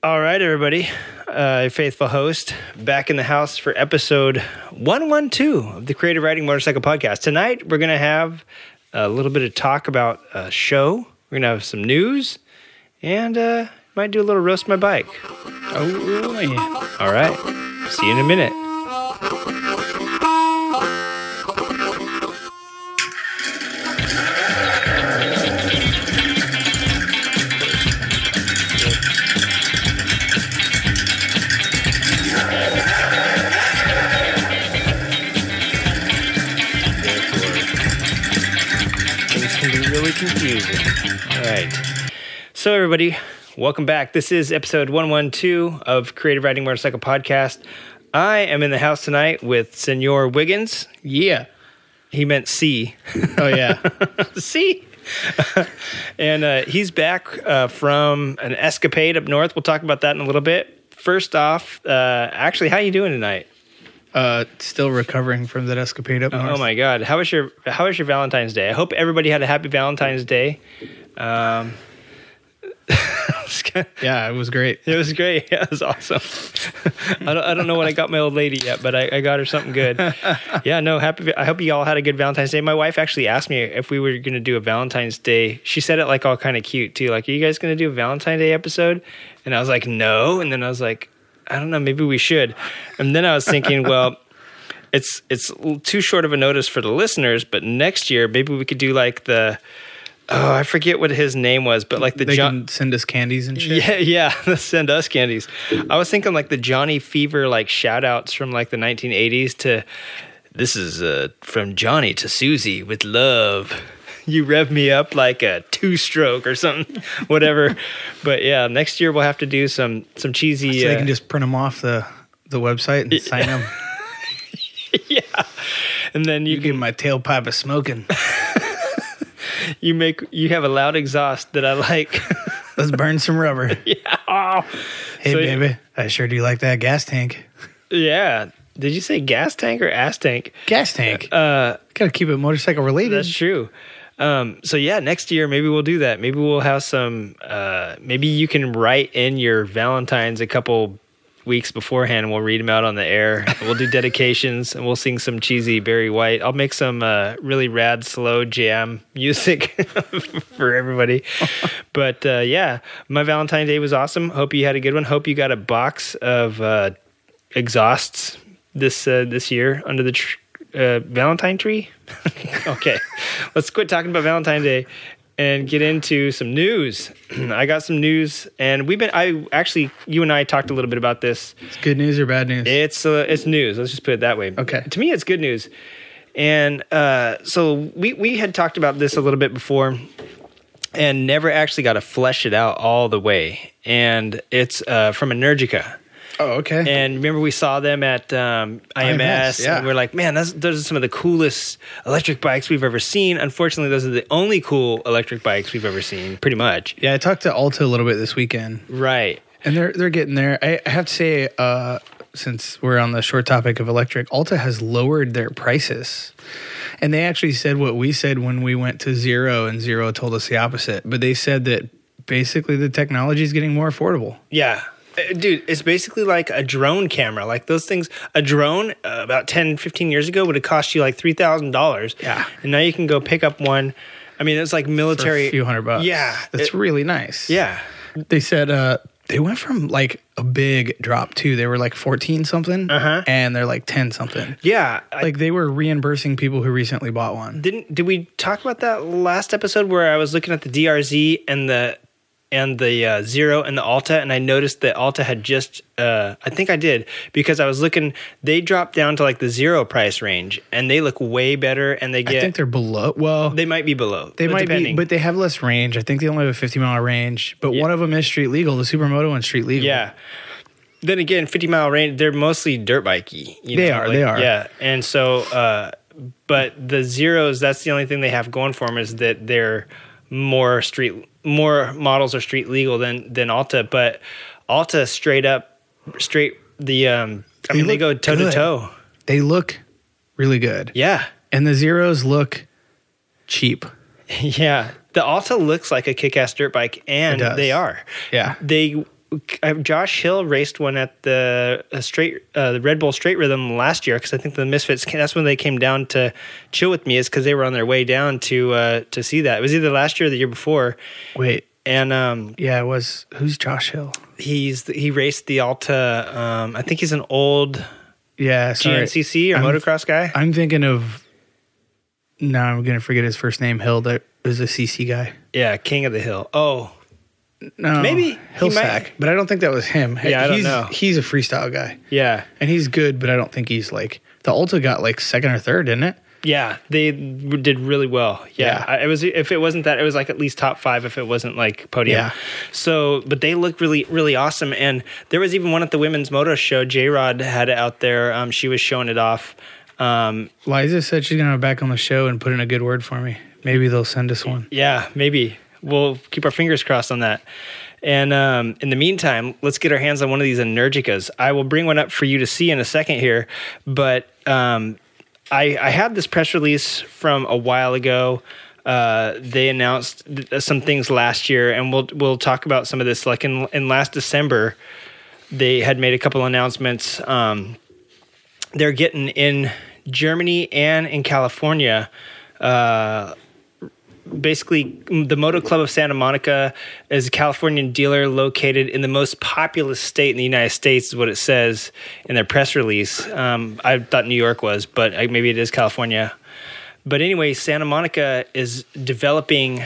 All right, everybody. Uh, faithful host back in the house for episode 112 of the Creative Riding Motorcycle Podcast. Tonight, we're going to have a little bit of talk about a show. We're going to have some news and uh, might do a little roast my bike. Oh, yeah. All right. See you in a minute. Right. So, everybody, welcome back. This is episode 112 of Creative Riding Motorcycle Podcast. I am in the house tonight with Senor Wiggins. Yeah. He meant C. Oh, yeah. C. and uh, he's back uh, from an escapade up north. We'll talk about that in a little bit. First off, uh, actually, how are you doing tonight? uh, still recovering from that escapade up north. Oh my God, how was your how was your Valentine's Day? I hope everybody had a happy Valentine's Day. Um, Yeah, it was great. It was great. Yeah, it was awesome. I don't, I don't know what I got my old lady yet, but I, I got her something good. Yeah, no, happy. I hope you all had a good Valentine's Day. My wife actually asked me if we were going to do a Valentine's Day. She said it like all kind of cute too. Like, are you guys going to do a Valentine's Day episode? And I was like, no. And then I was like, I don't know, maybe we should. And then I was thinking, well, it's it's too short of a notice for the listeners, but next year maybe we could do like the. Oh, I forget what his name was, but like the They John. can send us candies and shit. Yeah, yeah. Send us candies. I was thinking like the Johnny Fever like shout outs from like the 1980s to this is uh, from Johnny to Susie with love. You rev me up like a two stroke or something, whatever. but yeah, next year we'll have to do some some cheesy. So they uh, can just print them off the, the website and sign them. yeah, and then you You give can my tailpipe a smoking. you make you have a loud exhaust that I like. Let's burn some rubber. yeah. Oh. Hey, So- baby, I sure do like that gas tank. Yeah. Did you say gas tank or ass tank? Gas tank. Uh, Gotta keep it motorcycle related. That's true. Um, so yeah, next year maybe we'll do that. Maybe we'll have some. Uh, maybe you can write in your Valentines a couple weeks beforehand, and we'll read them out on the air. We'll do dedications, and we'll sing some cheesy Barry White. I'll make some uh, really rad slow jam music for everybody. But uh, yeah, my Valentine's Day was awesome. Hope you had a good one. Hope you got a box of uh, exhausts this uh, this year under the tr- uh, Valentine tree. okay, let's quit talking about Valentine's Day and get into some news. I got some news, and we've been. I actually, you and I talked a little bit about this. It's good news or bad news? It's uh, it's news. Let's just put it that way. Okay. To me, it's good news. And uh, so we we had talked about this a little bit before, and never actually got to flesh it out all the way. And it's uh, from Energica. Oh, okay. And remember, we saw them at um, IMS, IMS, yeah. and we're like, man, that's, those are some of the coolest electric bikes we've ever seen. Unfortunately, those are the only cool electric bikes we've ever seen, pretty much. yeah, I talked to Alta a little bit this weekend. Right. And they're they're getting there. I, I have to say, uh, since we're on the short topic of electric, Alta has lowered their prices. And they actually said what we said when we went to Zero, and Zero told us the opposite. But they said that basically the technology is getting more affordable. Yeah. Uh, Dude, it's basically like a drone camera. Like those things, a drone uh, about 10, 15 years ago would have cost you like $3,000. Yeah. And now you can go pick up one. I mean, it's like For military. a few hundred bucks. Yeah. That's It- really nice. yeah. They said uh, they went from like a big drop too. They were like 14 something, Uh-huh. and they're like 10 something. Yeah. I- Like they were reimbursing people who recently bought one. didn't did we talk about that last episode where I was looking at the DRZ and the and the uh, Zero and the Alta, and I noticed that Alta had just uh, I think I did because I was looking. They dropped down to like the zero price range, and they look way better, and they get, I think they're below. Well, they might be below. They might depending. be, but they have less range. I think they only have a 50 mile range, but one of them is street legal. The Supermoto one's street legal. Yeah. Then again, 50 mile range, they're mostly dirt bikey. you They are, they are. Yeah. And so, uh, but the zeros, that's the only thing they have going for them is that they're more street, more models are street legal than, than Alta. But Alta straight up, straight, the, um, I They mean, they go toe to toe. They look really good. Yeah. And the zeros look cheap. Yeah. The Alta looks like a kick ass dirt bike, and they are. Yeah. they Josh Hill raced one at the uh, straight uh, the Red Bull Straight Rhythm last year because I think the Misfits. Came, that's when they came down to chill with me. Is because they were on their way down to uh, to see that. It was either last year or the year before. Wait, And um, yeah, it was who's Josh Hill? he's he raced the Alta. Um, I think he's an old Yeah, sorry. GNCC or I'm- motocross guy. I'm thinking of. No, I'm gonna forget his first name. Hill. That was a CC guy. yeah, King of the Hill. Oh, No, Maybe Hillsack, might- but I don't think that was him. Yeah, I don't he's, know. He's a freestyle guy, yeah, and he's good, but I don't think he's like the Alta got like second or third, didn't it? yeah. They did really well. Yeah, Yeah. I, it was. If it wasn't that, it was like at least top five. If it wasn't like podium. Yeah. So, but they looked really, really awesome. And there was even one at the women's moto show. J Rod had it out there. Um, she was showing it off. Um, Liza said she's gonna back on the show and put in a good word for me. Maybe they'll send us one. yeah, maybe we'll keep our fingers crossed on that. And um, in the meantime, let's get our hands on one of these Energicas. I will bring one up for you to see in a second here, but um, I, I had this press release from a while ago. Uh, they announced th- some things last year, and we'll we'll talk about some of this. Like in in last December, they had made a couple announcements. Um, they're getting in Germany and in California. Uh, basically, the Moto Club of Santa Monica is a Californian dealer located in the most populous state in the United States, is what it says in their press release. Um, I thought New York was, but uh, maybe it is California. But anyway, Santa Monica is developing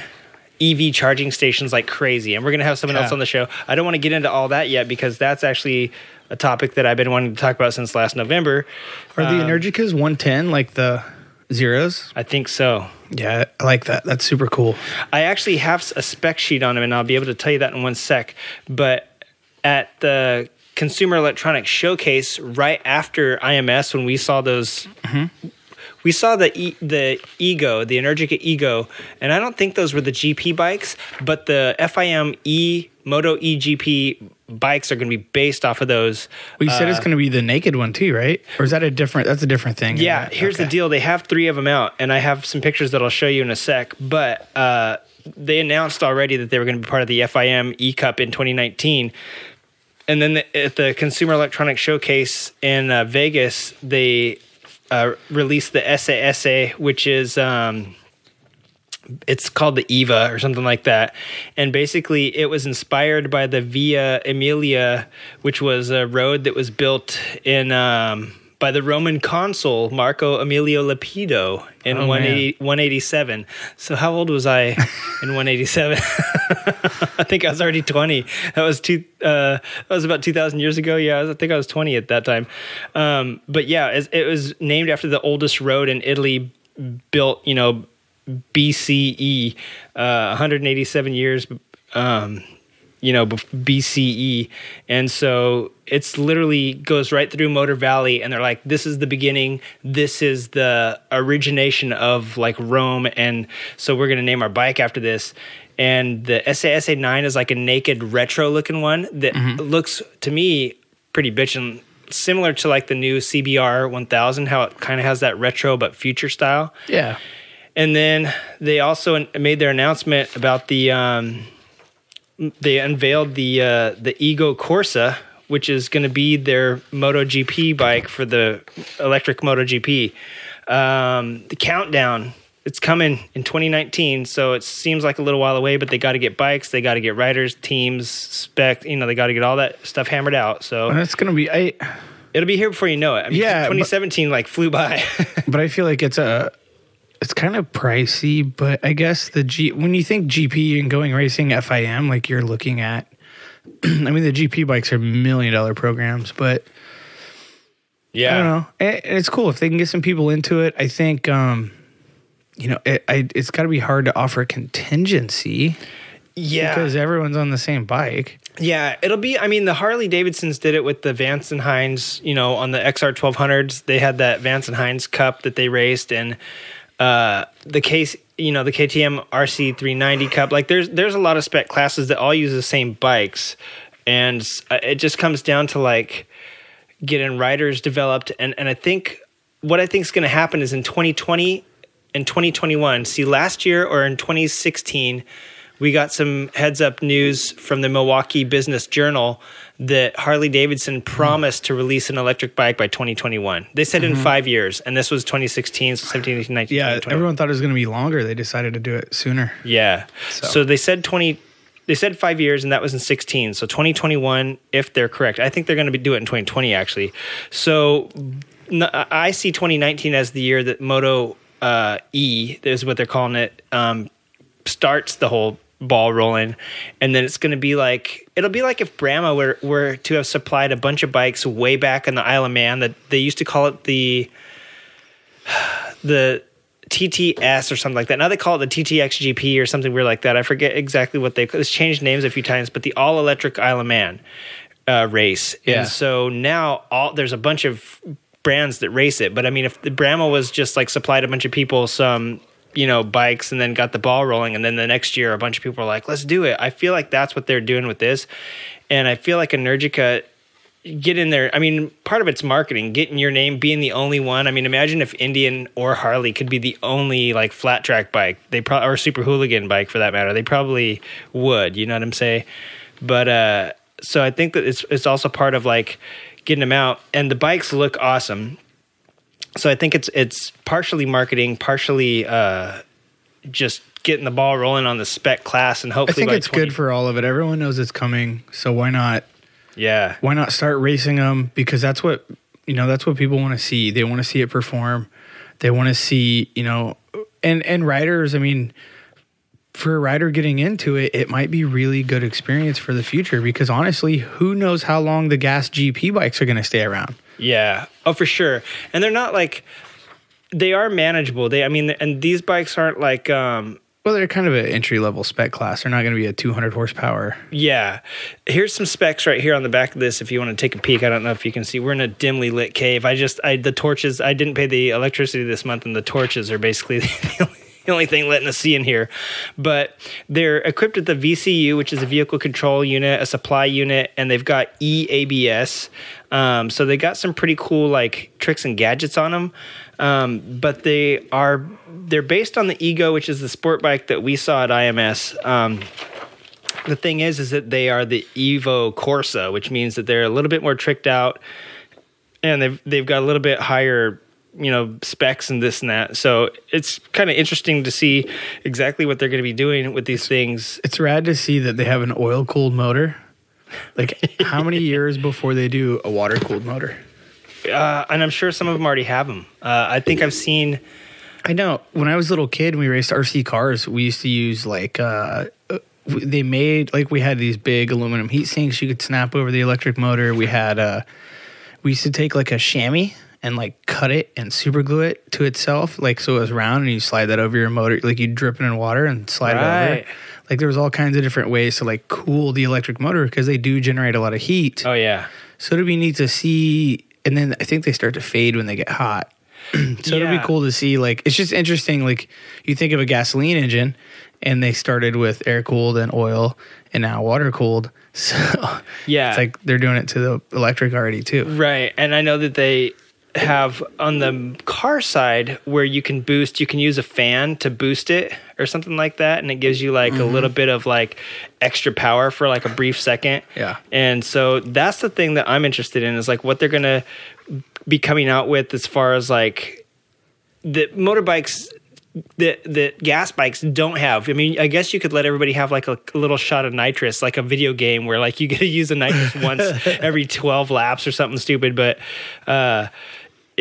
EV charging stations like crazy, and we're going to have someone else on the show. I don't want to get into all that yet because that's actually a topic that I've been wanting to talk about since last November. Are the Um, Energicas 110 like the zeros? I think so. Yeah, I like that. That's super cool. I actually have a spec sheet on them, and I'll be able to tell you that in one sec. But at the Consumer Electronics Showcase, right after IMS, when we saw those, mm-hmm. we saw the e, the Ego, the Energica Ego, and I don't think those were the GP bikes, but the FIM E Moto E GP bikes are going to be based off of those. Well, you said it's going to be the naked one too, right? Or is that a different? That's a different thing. Yeah, here's the deal. They have three of them out, and I have some pictures that I'll show you in a sec. But uh, they announced already that they were going to be part of the FIM E Cup in 2019. And then the, at the Consumer Electronics Showcase in uh, Vegas, they uh, released the SASA, which is. Um, it's called the Eva or something like that. And basically, it was inspired by the Via Emilia, which was a road that was built in um, by the Roman consul Marco Emilio Lepido in Oh, 180, 187. So, how old was I in 187? I think I was already 20. That was two. Uh, that was about 2,000 years ago. Yeah, I, was, I think I was 20 at that time. Um, but yeah, it, it was named after the oldest road in Italy, built. You know, BCE, uh, 187 years, um, you know, BCE. And so it's literally goes right through Motor Valley, and they're like, this is the beginning. This is the origination of like Rome. And so we're going to name our bike after this. And the SASA 9 is like a naked retro looking one that looks to me pretty bitchin'. Similar to like the new CBR 1000, how it kind of has that retro but future style. Yeah. And then they also made their announcement about the um, they unveiled the uh, the Ego Corsa, which is going to be their MotoGP bike for the electric MotoGP. Um, the countdown it's coming in 2019, so it seems like a little while away. But they got to get bikes, they got to get riders, teams, spec. You know, they got to get all that stuff hammered out. So it's gonna be. I. it'll be here before you know it. I mean, Yeah, but- 2017 like flew by. But I feel like it's a. It's kind of pricey, but I guess the G. When you think GP and going racing FIM, like you're looking at. I mean, the GP bikes are million dollar programs, but yeah, I don't know. And and it's cool if they can get some people into it. I think, um, you know, it, I, it's got to be hard to offer contingency yeah. because everyone's on the same bike. Yeah, it'll be. I mean, the Harley Davidsons did it with the Vance and Hines. You know, on the XR twelve hundreds, they had that Vance and Hines Cup that they raced, and uh, the case. You know, the KTM RC three ninety Cup. Like, there's there's a lot of spec classes that all use the same bikes, and uh, it just comes down to like getting riders developed. And and I think what I think is going to happen is in twenty twenty and twenty twenty one. See, last year or in twenty sixteen we got some heads up news from the Milwaukee Business Journal that Harley Davidson promised to release an electric bike by 2021. They said in five years, and this was 2016, so 17, 18, 19, Yeah, 20, everyone thought it was going to be longer. They decided to do it sooner. Yeah. So- So. they said 20 they said 5 years and that was in 16. So 2021 if they're correct. I think they're going to be do it in 2020 actually. So I see 2019 as the year that Moto uh, E is what they're calling it um, starts the whole ball rolling and then it's going to be like it'll be like if Brammo were were to have supplied a bunch of bikes way back in the Isle of Man that they used to call it the the TTS or something like that. Now they call it the TTXGP or something weird like that. I forget exactly what they. It's changed names a few times, but the all electric Isle of Man uh, race. Yeah. And so now all there's a bunch of brands that race it. But I mean, if the was just like supplied a bunch of people some you know bikes and then got the ball rolling, and then the next year a bunch of people are like, let's do it. I feel like that's what they're doing with this, and I feel like Energica get in there. I mean, part of it's marketing, getting your name, being the only one. I mean, imagine if Indian or Harley could be the only like flat track bike. They probably or super hooligan bike for that matter. They probably would. You know what I'm saying? But uh, so I think that it's it's also part of like getting them out, and the bikes look awesome. So I think it's it's partially marketing, partially uh, just getting the ball rolling on the spec class, and hopefully, I think it's 20 good for all of it. Everyone knows it's coming, so why not? yeah. Why not start racing them? Because that's what you know. That's what people want to see. They want to see it perform. They want to see you know, and and riders. I mean, for a rider getting into it, it might be really good experience for the future. Because honestly, who knows how long the gas GP bikes are going to stay around? Yeah. Oh, for sure. And they're not like they are manageable. They, I mean, and these bikes aren't like, um, Well, they're kind of an entry level spec class. They're not going to be a 200 horsepower. yeah. Here's some specs right here on the back of this. If you want to take a peek, I don't know if you can see. We're in a dimly lit cave. I just, I the torches. I didn't pay the electricity this month, and the torches are basically the only. The only thing letting us see in here, but they're equipped with the VCU, which is a vehicle control unit, a supply unit, and they've got EABS. Um, so they got some pretty cool like tricks and gadgets on them. Um, but they are they're based on the Ego, which is the sport bike that we saw at IMS. Um, the thing is, is that they are the Evo Corsa, which means that they're a little bit more tricked out, and they've they've got a little bit higher, you know, specs and this and that. So it's kind of interesting to see exactly what they're going to be doing with these things. It's rad to see that they have an oil cooled motor. Like, how many years before they do a water cooled motor? Uh, and I'm sure some of them already have them. Uh, I think I've seen. I know. When I was a little kid and we raced RC cars, we used to use like uh uh, they made like we had these big aluminum heat sinks you could snap over the electric motor. We had uh we used to take like a chamois and like cut it and super glue it to itself, like so it was round and you slide that over your motor, like you drip it in water and slide it Right. over. Like there was all kinds of different ways to like cool the electric motor because they do generate a lot of heat. Oh yeah, So it'd be neat to see, and then I think they start to fade when they get hot. so it'd be cool to see. Like it's just interesting. Like you think of a gasoline engine, and they started with air cooled and oil, and now water cooled. So Yeah. it's like they're doing it to the electric already too. right. And I know that they have on the car side where you can boost. You can use a fan to boost it or something like that, and it gives you like a little bit of like extra power for like a brief second. Yeah. And so that's the thing that I'm interested in is like what they're gonna be coming out with as far as like the motorbikes that that gas bikes don't have. I mean, I guess you could let everybody have like a, little shot of nitrous, like a video game where like you get to use a nitrous once every twelve laps or something stupid. But uh,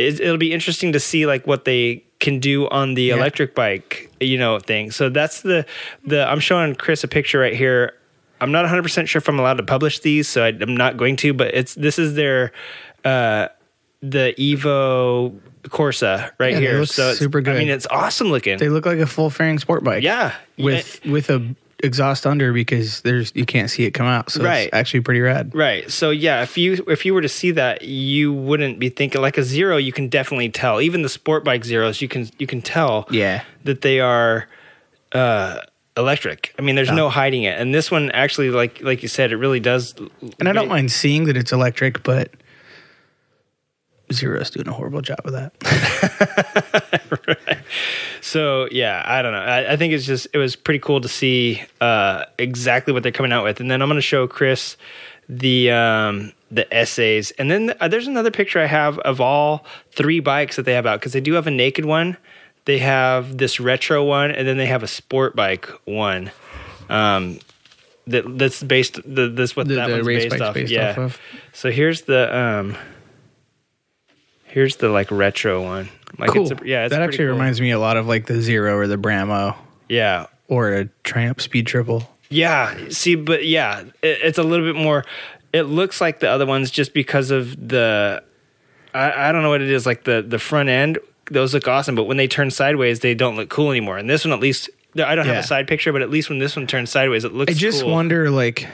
it'll be interesting to see like what they can do on the electric bike, you know, thing. So that's the the I'm showing Chris a picture right here. I'm not 100 percent sure if I'm allowed to publish these, so I, I'm not going to. But it's this is their uh, the Evo Corsa right Yeah, here. so it's, super good. I mean, it's awesome looking. They look like a full fairing sport bike. yeah, with with a exhaust under because there's you can't see it come out. So Right. it's actually pretty rad. Right. So yeah, if you if you were to see that, you wouldn't be thinking like a zero. You can definitely tell. Even the sport bike zeros, you can you can tell. Yeah. That they are uh, electric. I mean, there's no hiding it. And this one actually, like like you said, it really does. And I don't mind seeing that it's electric, but Zero's doing a horrible job of that. So yeah, I don't know. I, I think it's just it was pretty cool to see uh, exactly what they're coming out with, and then I'm going to show Chris the um, the essays, and then uh, there's another picture I have of all three bikes that they have out because they do have a naked one, they have this retro one, and then they have a sport bike one. Um, that that's based. The, that's what The- that the one's race based bike's off. based yeah. off of. So here's the um, here's the like retro one. Like cool. It's a, yeah, it's that actually cool. reminds me a lot of like the Zero or the Brammo Yeah, or a Triumph Speed Triple. Yeah, see, but yeah, it, it's a little bit more. It looks like the other ones just because of the. I, I don't know what it is. Like the the front end, those look awesome, but when they turn sideways, they don't look cool anymore. And this one, at least, I don't have Yeah. a side picture, but at least when this one turns sideways, it looks. Cool. I just cool. wonder like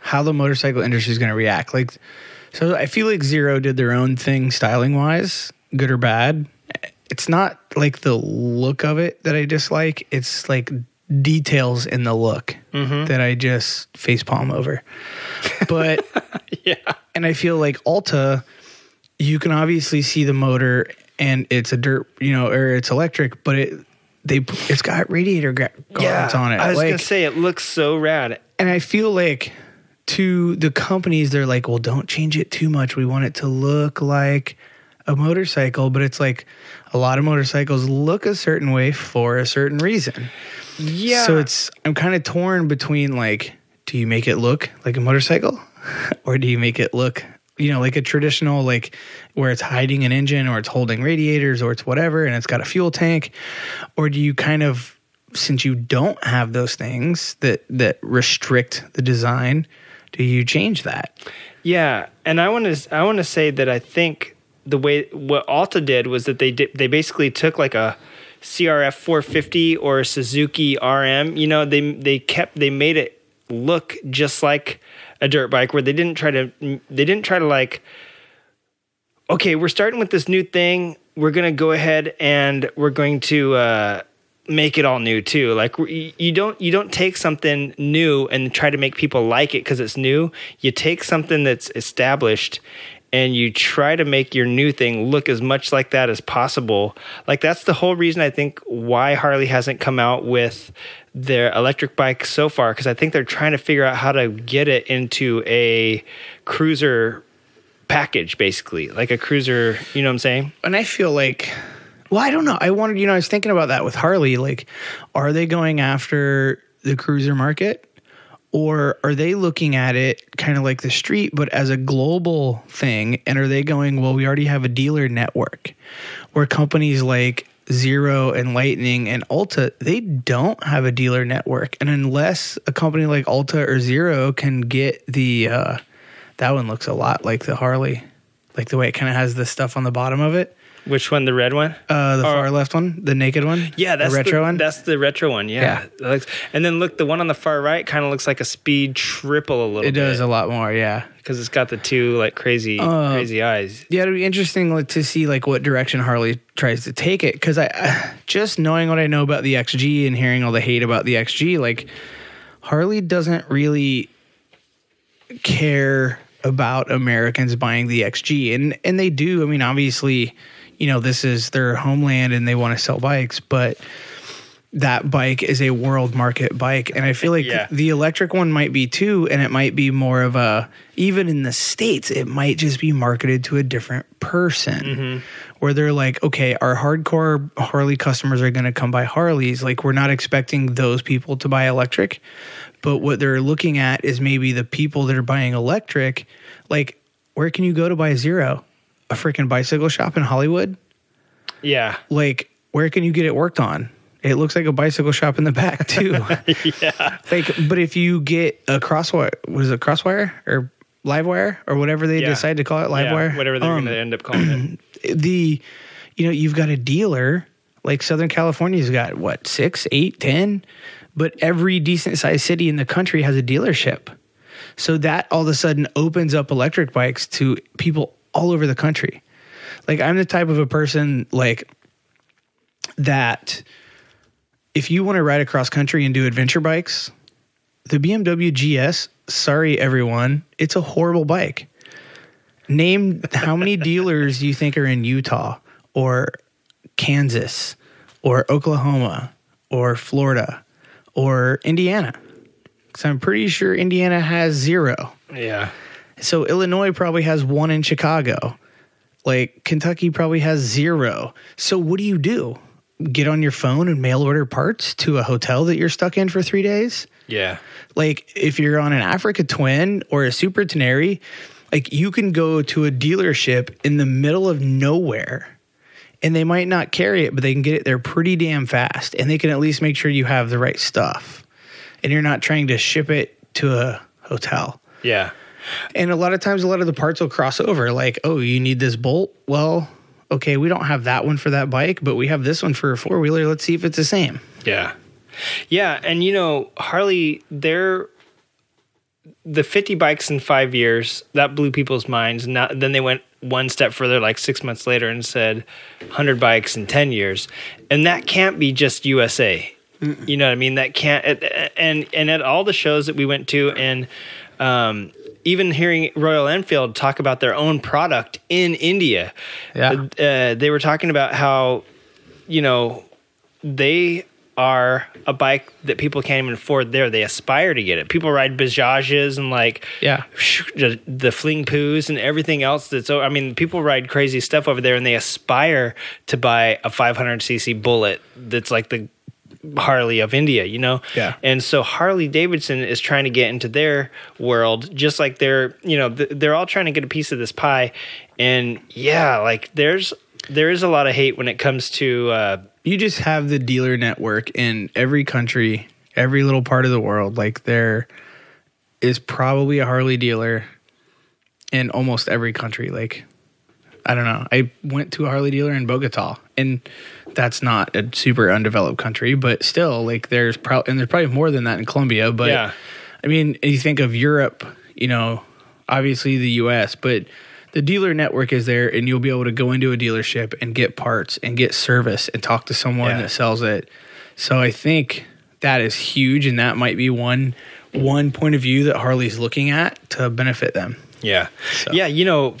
how the motorcycle industry is going to react. Like, so I feel like Zero did their own thing styling wise, good or bad. It's not like the look of it that I dislike. It's like details in the look Mm-hmm. that I just facepalm over. But Yeah, and I feel like Alta, you can obviously see the motor and it's a dirt, you know, or it's electric, but it they it's got radiator gra- yeah. guards on it. I was like, gonna say it looks so rad. and I feel like to the companies, they're like, well, don't change it too much. We want it to look like a motorcycle, but it's like a lot of motorcycles look a certain way for a certain reason. Yeah. So it's I'm kind of torn between like, do you make it look like a motorcycle, or do you make it look, you know, like a traditional like where it's hiding an engine or it's holding radiators or it's whatever and it's got a fuel tank, or do you kind of since you don't have those things that that restrict the design, do you change that? Yeah, and I want to I want to say that I think the way what Alta did was that they did they basically took like a CRF 450 or a Suzuki RM. You know, they they kept they made it look just like a dirt bike where they didn't try to they didn't try to like okay, we're starting with this new thing. We're going to go ahead and we're going to uh, make it all new too. Like you don't you don't take something new and try to make people like it because it's new. You take something that's established and you try to make your new thing look as much like that as possible. Like that's the whole reason I think why Harley hasn't come out with their electric bike so far because I think they're trying to figure out how to get it into a cruiser package basically like a cruiser you know what i'm saying and I feel like, well, I don't know. I wanted, you know, I was thinking about that with Harley. Like, are they going after the cruiser market? Or are they looking at it kind of like the street, but as a global thing? And are they going, well, we already have a dealer network where companies like Zero and Lightning and Alta, they don't have a dealer network. And unless a company like Alta or Zero can get the, uh, that one looks a lot like the Harley, like the way it kind of has the stuff on the bottom of it. Which one the red one Uh, the Oh. far left one, the naked one. yeah that's the retro one. that's the retro one yeah, Yeah. And then look the one on the far right kind of looks like a speed triple a little it does a lot more. Yeah, because it's got the two like crazy Uh, crazy eyes yeah. It'd be interesting like, to see like what direction Harley tries to take it. Because I, I just knowing what I know about the XG and hearing all the hate about the XG, like Harley doesn't really care about Americans buying the XG, and and they do. I mean, obviously, you know, this is their homeland, and they want to sell bikes, but. That bike is a world market bike, and I feel like Yeah. the electric one might be too, and it might be more of a even in the states, it might just be marketed to a different person, mm-hmm. where they're like, okay, our hardcore Harley customers are going to come buy Harleys. Like, we're not expecting those people to buy electric, but what they're looking at is maybe the people that are buying electric. Like, where can you go to buy zero? A freaking bicycle shop in Hollywood? yeah Like, where can you get it worked on? It looks like a bicycle shop in the back too. yeah like, but if you get a crosswire, was it crosswire or livewire or whatever they Yeah. decide to call it, livewire, yeah, whatever they're Um, gonna end up calling it the you know you've got a dealer like southern california's got what six eight ten but every decent sized city in the country has a dealership so that all of a sudden opens up electric bikes to people all over the country like i'm the type of a person like that if you want to ride across country and do adventure bikes the bmw gs sorry everyone it's a horrible bike Name how many dealers you think are in Utah or Kansas or Oklahoma or Florida or Indiana. Because I'm pretty sure Indiana has zero. Yeah. So Illinois probably has one in Chicago. Like Kentucky probably has zero. So what do you do? Get on your phone and mail order parts to a hotel that you're stuck in for three days? Yeah. Like if you're on an Africa Twin or a Super Tenere, like you can go to a dealership in the middle of nowhere and they might not carry it, but they can get it there pretty damn fast and they can at least make sure you have the right stuff and you're not trying to ship it to a hotel. Yeah. And a lot of times, a lot of the parts will cross over. Like, oh, you need this bolt? Well, okay, we don't have that one for that bike, but we have this one for a four wheeler. Let's see if it's the same. Yeah. Yeah. And, you know, Harley, they're the 50 bikes in five years, that blew people's minds. Not, then they went one step further, like six months later, and said 100 bikes in 10 years. And that can't be just USA. Mm-mm. You know what I mean? That can't. And, and at all the shows that we went to, and, um, even hearing Royal Enfield talk about their own product in India, yeah. Uh, they were talking about how, you know, they are a bike that people can't even afford there. They aspire to get it. People ride Bajajes and like yeah, the, the Fling Poos and everything else. That's I mean, people ride crazy stuff over there, and they aspire to buy a 500cc Bullet that's like the Harley of India, you know? Yeah. And so Harley Davidson is trying to get into their world, just like they're, you know, they're all trying to get a piece of this pie. And yeah, like there's, there is a lot of hate when it comes to, uh, you just have the dealer network in every country, every little part of the world. Like there is probably a Harley dealer in almost every country. Like, I don't know. I went to a Harley dealer in Bogota and that's not a super undeveloped country, but still, like there's probably and there's probably more than that in Colombia. But yeah. I mean, you think of Europe, you know, obviously the U.S., but the dealer network is there, and you'll be able to go into a dealership and get parts and get service and talk to someone yeah. that sells it. So I think that is huge, and that might be one one point of view that Harley's looking at to benefit them. Yeah, so. yeah, you know,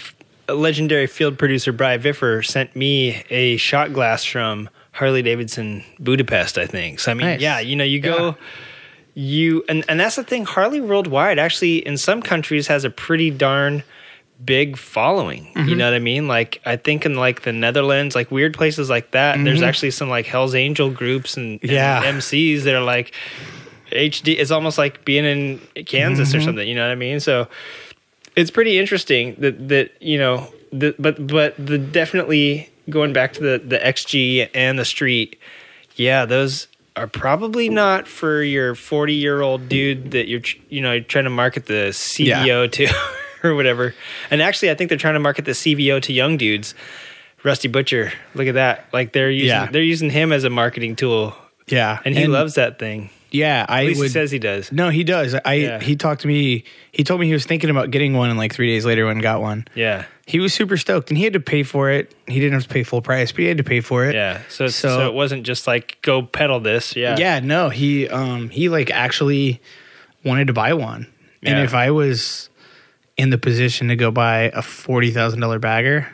legendary field producer Bry Viffer sent me a shot glass from Harley Davidson Budapest, I think. So I mean, nice. yeah, you know, you go yeah. you and and that's the thing Harley worldwide actually in some countries has a pretty darn big following. Mm-hmm. You know what I mean? Like I think in like the Netherlands, like weird places like that, mm-hmm. there's actually some like Hell's Angel groups and, and yeah. MCs that are like HD. It's almost like being in Kansas mm-hmm. or something. You know what I mean? So it's pretty interesting that that you know the, but but the definitely going back to the the xg and the street yeah those are probably not for your 40 year old dude that you're you know trying to market the cvo yeah. to or whatever. And actually i think they're trying to market the cvo to young dudes. Rusty butcher look at that. Like they're using yeah. they're using him as a marketing tool. Yeah. And he and loves that thing yeah, I would, he says he does. No, he does. I Yeah. he talked to me. He told me he was thinking about getting one, and like three days later, went and got one. Yeah, He was super stoked, and he had to pay for it. He didn't have to pay full price, but he had to pay for it. yeah. So so, So- it wasn't just like go pedal this. Yeah, Yeah, no, he um he like actually wanted to buy one. And if I was in the position to go buy a forty thousand dollar bagger,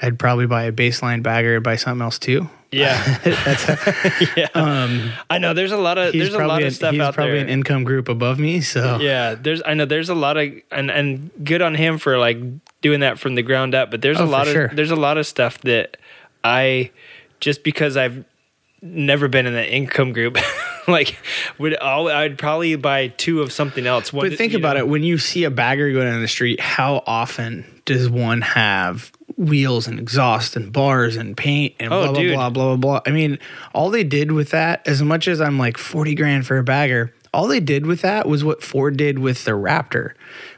I'd probably buy a baseline bagger and buy something else too. Yeah, yeah. Um, I know there's a lot of there's a lot of stuff he's out probably there. an income group above me, so yeah, there's I know there's a lot of and and good on him for like doing that from the ground up. But there's Oh, a lot of sure. there's a lot of stuff that I just because I've never been in the income group. like would all I'd probably buy two of something else. One, But think about know. it when you see a bagger going down the street, how often does one have wheels and exhaust and bars and paint and Oh, blah blah dude. blah blah blah blah? I mean, all they did with that, as much as I'm like 40 grand for a bagger, all they did with that was what Ford did with the Raptor.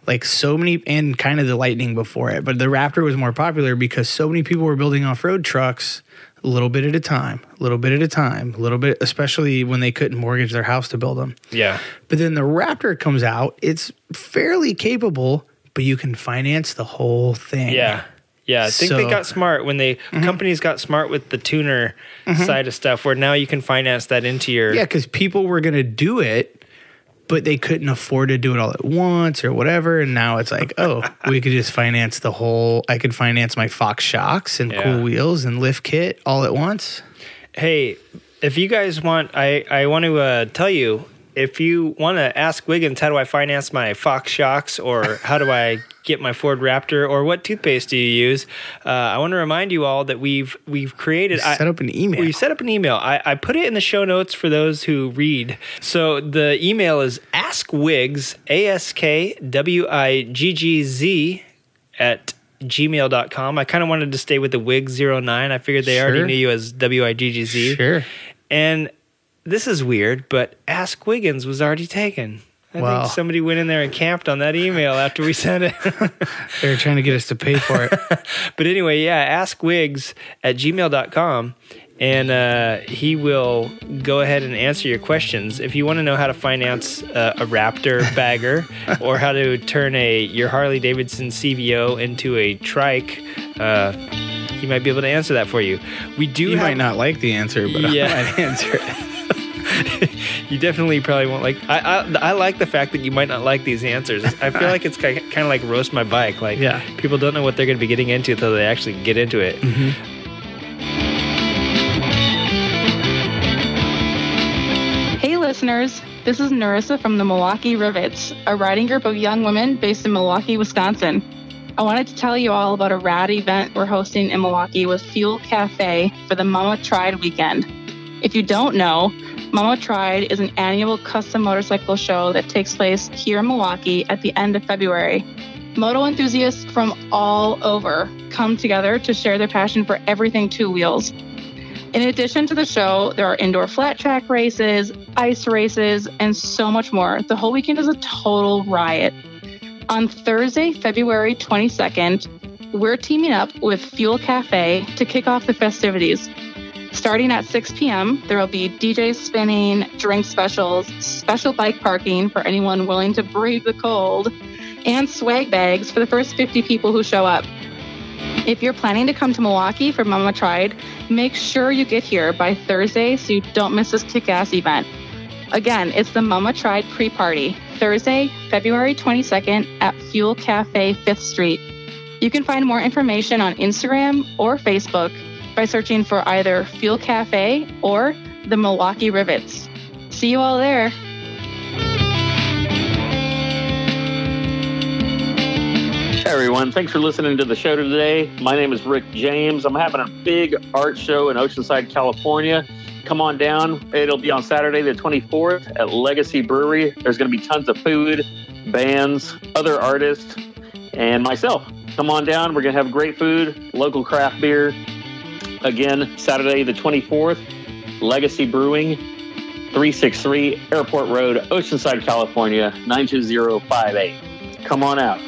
Like so many and kind of the Lightning before it, but the Raptor was more popular because so many people were building off-road trucks a little bit at a time, a little bit at a time, a little bit, especially when they couldn't mortgage their house to build them. Yeah, But then the Raptor comes out. It's fairly capable, but you can finance the whole thing. yeah. Yeah, I think they So- Mm-hmm. got smart when they companies got smart with the tuner side of stuff, where now you can finance that into your Yeah, because people were going to do it but they couldn't afford to do it all at once or whatever. And now it's like, oh, we could just finance the whole. I could finance my Fox shocks and Yeah. cool wheels and lift kit all at once. Hey, if you guys want, I, I want to uh, tell you if you want to ask Wiggins, how do I finance my Fox shocks or how do I get my Ford Raptor or what toothpaste do you use? Uh, I want to remind you all that we've we've created. I- Set up an email. We set up an email. I, I put it in the show notes for those who read. So the email is askwigs, A S K W I G G Z, at gmail.com. I kind of wanted to stay with the Wig09. I figured they already knew you as W I G G Z. Sure. And this is weird, but Ask Wiggins was already taken. I Wow. think somebody went in there and camped on that email after we sent it. They're trying to get us to pay for it. but anyway, yeah, ask askwigs at gmail.com and uh, he will go ahead and answer your questions. If you want to know how to finance uh, a Raptor bagger or how to turn a your Harley Davidson CVO into a trike, uh, he might be able to answer that for you. We do You have, might not like the answer, but Yeah. I might answer it. you definitely probably won't like. I, I I like the fact that you might not like these answers. I feel like it's kind of like roast my bike. Like Yeah. people don't know what they're going to be getting into until they actually get into it. Mm-hmm. Hey, listeners. This is Narissa from the Milwaukee Rivets, a riding group of young women based in Milwaukee, Wisconsin. I wanted to tell you all about a rad event we're hosting in Milwaukee with Fuel Cafe for the Mama Tried weekend. If you don't know, Mama Tried is an annual custom motorcycle show that takes place here in Milwaukee at the end of February. Moto enthusiasts from all over come together to share their passion for everything two wheels. In addition to the show, there are indoor flat track races, ice races, and so much more. The whole weekend is a total riot. On Thursday, February 22nd, we're teaming up with Fuel Cafe to kick off the festivities. Starting at 6 p.m., there will be DJs spinning, drink specials, special bike parking for anyone willing to brave the cold, and swag bags for the first 50 people who show up. If you're planning to come to Milwaukee for Mama Tried, make sure you get here by Thursday so you don't miss this kick ass event. Again, it's the Mama Tried pre party, Thursday, February 22nd at Fuel Cafe 5th Street. You can find more information on Instagram or Facebook by searching for either Fuel Cafe or the Milwaukee Rivets. See you all there. Hey everyone, thanks for listening to the show today. My name is Rick James. I'm having a big art show in Oceanside, California. Come on down. It'll be on Saturday, the 24th at Legacy Brewery. There's going to be tons of food, bands, other artists, and myself. Come on down. We're going to have great food, local craft beer. Again, Saturday, the 24th, Legacy Brewing, 363 Airport Road, Oceanside, California, 92058. Come on out.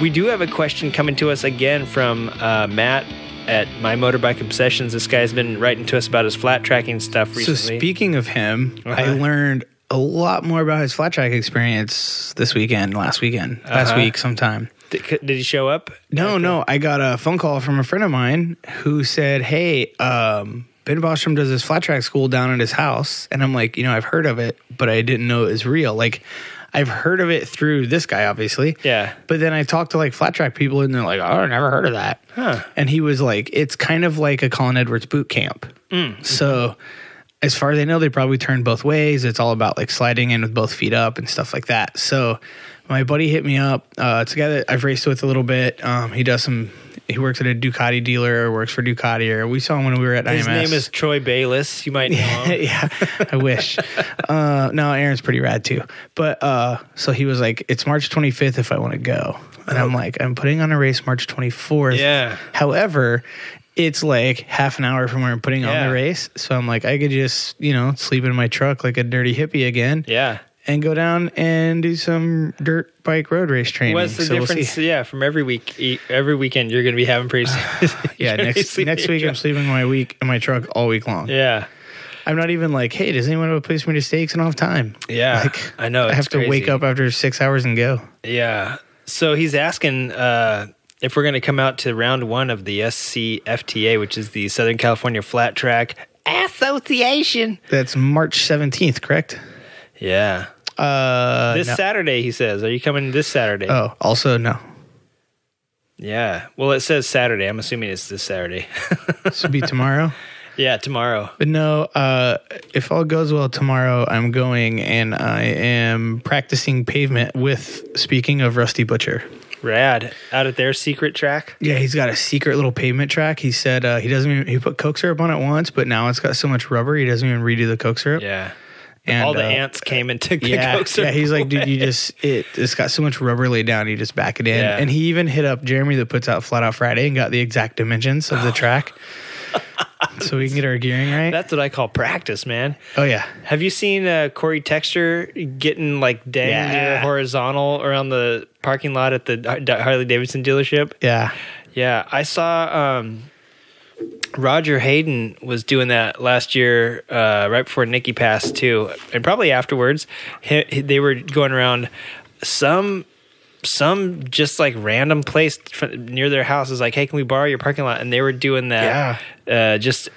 We do have a question coming to us again from uh, Matt at My Motorbike Obsessions. This guy's been writing to us about his flat tracking stuff recently. So speaking of him, I Uh-huh. learned a lot more about his flat track experience this weekend, last weekend, last Uh-huh. week sometime. did, did he show up? No, no, I got a phone call from a friend of mine who said, "Hey, um, Ben Bostrom does this flat track school down at his house," and I'm like, you know, I've heard of it, but I didn't know it was real. Like, I've heard of it through this guy, obviously. Yeah. But then I talked to like flat track people, and they're like, "Oh, I never heard of that." Huh. And he was like, "It's kind of like a Colin Edwards boot camp." So. As far as I know, they probably turn both ways. It's all about like sliding in with both feet up and stuff like that. So, my buddy hit me up. Uh, it's a guy that I've raced with a little bit. Um, he does some. He works at a Ducati dealer. Works for Ducati. Or we saw him when we were at His IMS. name is Troy Bayliss. You might know him. yeah, I wish. uh, no, Aaron's pretty rad too. But uh, so he was like, "It's March 25th if I want to go," and I'm like, "I'm putting on a race March 24th." Yeah. However, it's like half an hour from where I'm putting on the race, so I'm like, I could just you know sleep in my truck like a dirty hippie again, Yeah. and go down and do some dirt bike road race training. What's the So we'll difference? yeah, from every week, every weekend, you're going to be having pretty. Yeah, you're gonna be next next week I'm sleeping in my week in my truck all week long. Yeah. I'm not even like, hey, does anyone have a place for me to stay? 'Cause I don't have time. Yeah. Like, I know. I have to wake up after six hours and go. Yeah. So he's asking, uh, if we're going to come out to round one of the SCFTA, which is the Southern California Flat Track Association. That's March 17th, correct? Yeah. Uh, This no. Saturday, he says. Are you coming this Saturday? Oh, also no. Yeah. Well, it says Saturday. I'm assuming it's this Saturday. This will be tomorrow. yeah, tomorrow. But no, uh, if all goes well tomorrow, I'm going and I am practicing pavement with, speaking of Rusty Butcher. Rad. Out at their secret track. Yeah, he's got a secret little pavement track. He said uh, he doesn't even, he put Coke syrup on it once, but now it's got so much rubber, he doesn't even redo the Coke syrup. Yeah. And, All the uh, ants came and took the yeah, Coke syrup yeah. He's like, dude, you just it. It's got so much rubber laid down. You just back it in. Yeah. And he even hit up Jeremy that puts out Flat Out Friday and got the exact dimensions of the track, so we can get our gearing right. That's what I call practice, man. oh yeah, Have you seen uh, Cory Texter getting like dang Yeah. near horizontal around the parking lot at the Harley Davidson dealership? yeah. Yeah, I saw um, Roger Hayden was doing that last year, uh, right before Nicky passed too, and probably afterwards. He, he- they were going around some some just like random place near their house. Is like, hey, can we borrow your parking lot? And they were doing that. Yeah, uh, just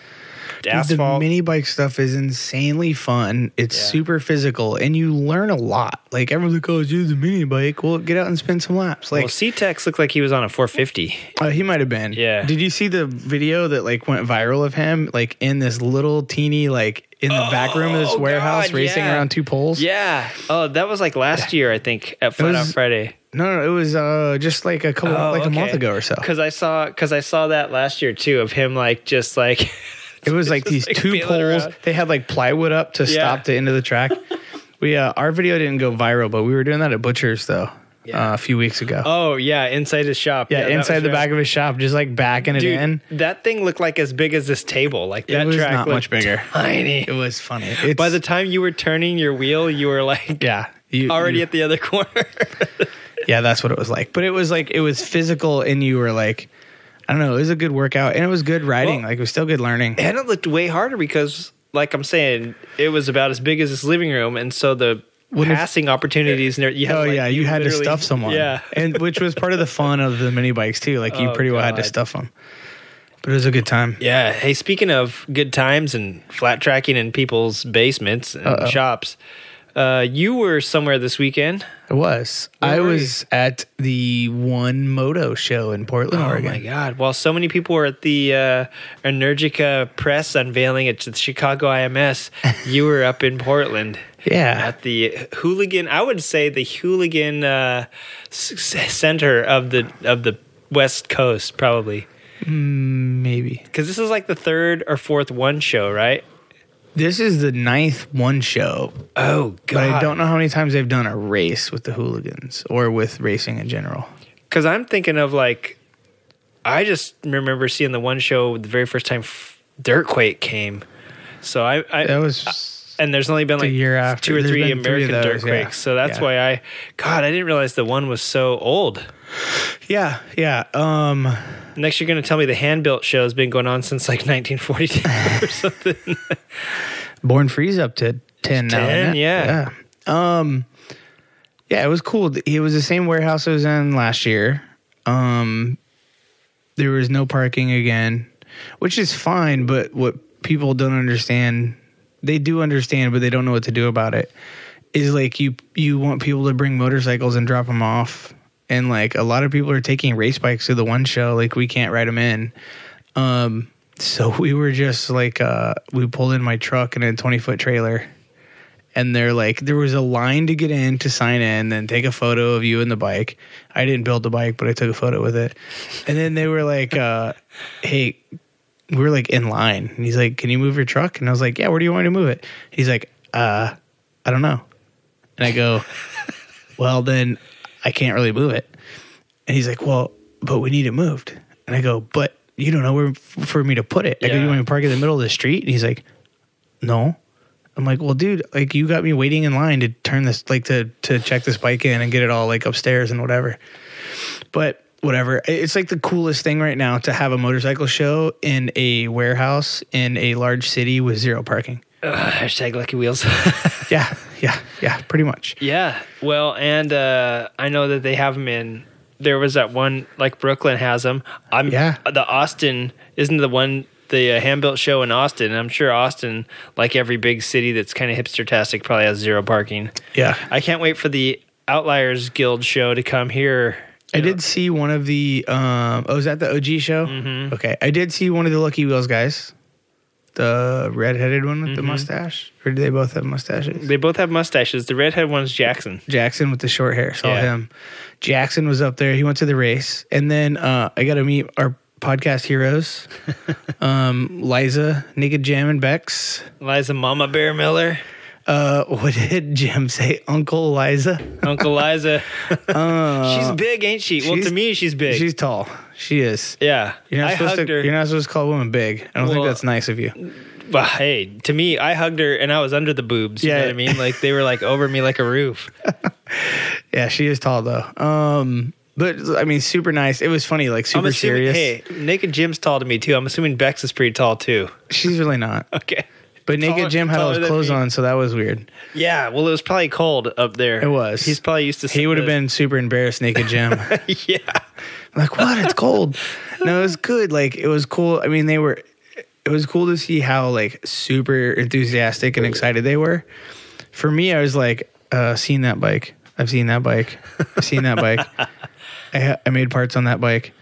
asphalt. The mini bike stuff is insanely fun. It's Yeah. super physical, and you learn a lot. Like everyone's like, "Oh, use a mini bike." Well, get out and spin some laps. Like well, C-Tex looked like he was on a 450. Uh, he might have been. Yeah. Did you see the video that like went viral of him like in this little teeny like in the back room of this Oh, warehouse God, racing yeah. around two poles? Yeah. Oh, that was like last year, I think, at Flat Out Friday. No, no, it was uh just like a couple like a month ago or so. Because I saw because I saw that last year too of him like just like It was like these like, two poles. around. They had like plywood up to Yeah. stop the end of the track. we uh our video didn't go viral, but we were doing that at Butcher's though Yeah. uh, a few weeks ago. oh yeah inside his shop. yeah, that inside the right. back of his shop, just like backing it in. that thing looked like as big as this table. Like that It was track not much bigger. Tiny. It was funny. It's, By the time you were turning your wheel, you were like yeah, you, already you- at the other corner. Yeah, that's what it was like. But it was like it was physical, and you were like, I don't know, it was a good workout, and it was good riding. Well- like it was still good learning. and it looked way harder because, like I'm saying, it was about as big as this living room, and so the When passing opportunities. And you had, Oh like, yeah, you had to stuff someone. Yeah, and which was part of the fun of the mini bikes too. Like you Oh, pretty well had to stuff them. But it was a good time. Yeah. Hey, speaking of good times and flat tracking in people's basements and Uh-oh. shops, uh, you were somewhere this weekend. I was. Where I was at the One Moto show in Portland, Oh Oregon. my God! While so many people were at the uh, Energica press unveiling at the Chicago IMS, you were up in Portland Yeah, at the hooligan. I would say the hooligan uh, center of the of the West Coast, probably maybe. because this is like the third or fourth one show, right? This is the ninth one show, Oh God! but I don't know how many times they've done a race with the hooligans or with racing in general. because I'm thinking of like, I just remember seeing the one show the very first time Dirtquake came. So I, I That was uh, and there's only been like year after. two or There's three American those, Dirtquakes. yeah. So that's Yeah. why I, God, I didn't realize the one was so old. Yeah, yeah. Um, Next, you're going to tell me the hand built show has been going on since like 1942 or something. Born Free's up to ten now. 10, isn't it? yeah. yeah. Um, yeah, it was cool. It was the same warehouse I was in last year. Um, there was no parking again, which is fine. But what people don't understand, they do understand, but they don't know what to do about it. Is like you you want people to bring motorcycles and drop them off, and like a lot of people are taking race bikes to the one show. Like we can't ride them in. Um, so we were just like, uh, we pulled in my truck in a 20 foot trailer. And they're like, there was a line to get in to sign in, then take a photo of you and the bike. I didn't build the bike, but I took a photo with it. And then they were like, uh, hey, we were like in line. And he's like, can you move your truck? And I was like, yeah, where do you want me to move it? He's like, uh, I don't know. And I go, well, then I can't really move it. And he's like, well, but we need it moved. And I go, but you don't know where f- for me to put it. I go, Yeah. you want me to park in the middle of the street? And he's like, no. I'm like, well, dude, like you got me waiting in line to turn this, like to to check this bike in and get it all like upstairs and whatever. But whatever, it's like the coolest thing right now to have a motorcycle show in a warehouse in a large city with zero parking. Ugh, hashtag Lucky Wheels. Yeah, yeah, yeah, pretty much. yeah. Well, and uh, I know that they have them in there was that one like Brooklyn has them. I'm Yeah. The Austin isn't the one the uh, hand built show in Austin. I'm sure Austin, like every big city that's kind of hipster tastic, probably has zero parking. Yeah. I can't wait for the Outliers Guild show to come here. I did see one of the. Um, oh, is that the OG show? Mm-hmm. Okay, I did see one of the Lucky Wheels guys, the redheaded one with the mustache, or do they both have mustaches? They both have mustaches. The redhead one's Jackson. Jackson with the short hair. Saw Yeah. him. Jackson was up there. He went to the race, and then uh, I got to meet our podcast heroes, um, Liza, Naked Jim, and Bex. Liza Mama Bear Miller. Uh, what did Jim say? Uncle Liza. Uncle Liza. she's big, ain't she? Well, to me, she's big. She's tall. She is. yeah. You're not I supposed hugged to. her. You're not supposed to call a woman big. I don't think that's nice of you. Well, hey, to me, I hugged her and I was under the boobs. You know Yeah. what I mean? Like they were like over me like a roof. Yeah, she is tall though. Um, but I mean, super nice. It was funny, like super assuming, serious. hey, Naked Jim's tall to me too. I'm assuming Bex is pretty tall too. She's really not. Okay. But Naked Taller- Jim had all his clothes on, so that was weird. Yeah, well, it was probably cold up there. It was. He's probably used to. He would have been super embarrassed, Naked Jim. yeah. like, what? It's cold. No, it was good. Like, it was cool. I mean, they were. It was cool to see how like super enthusiastic and excited they were. For me, I was like, uh, seen that bike. I've seen that bike. I've seen that bike. I, ha- I made parts on that bike.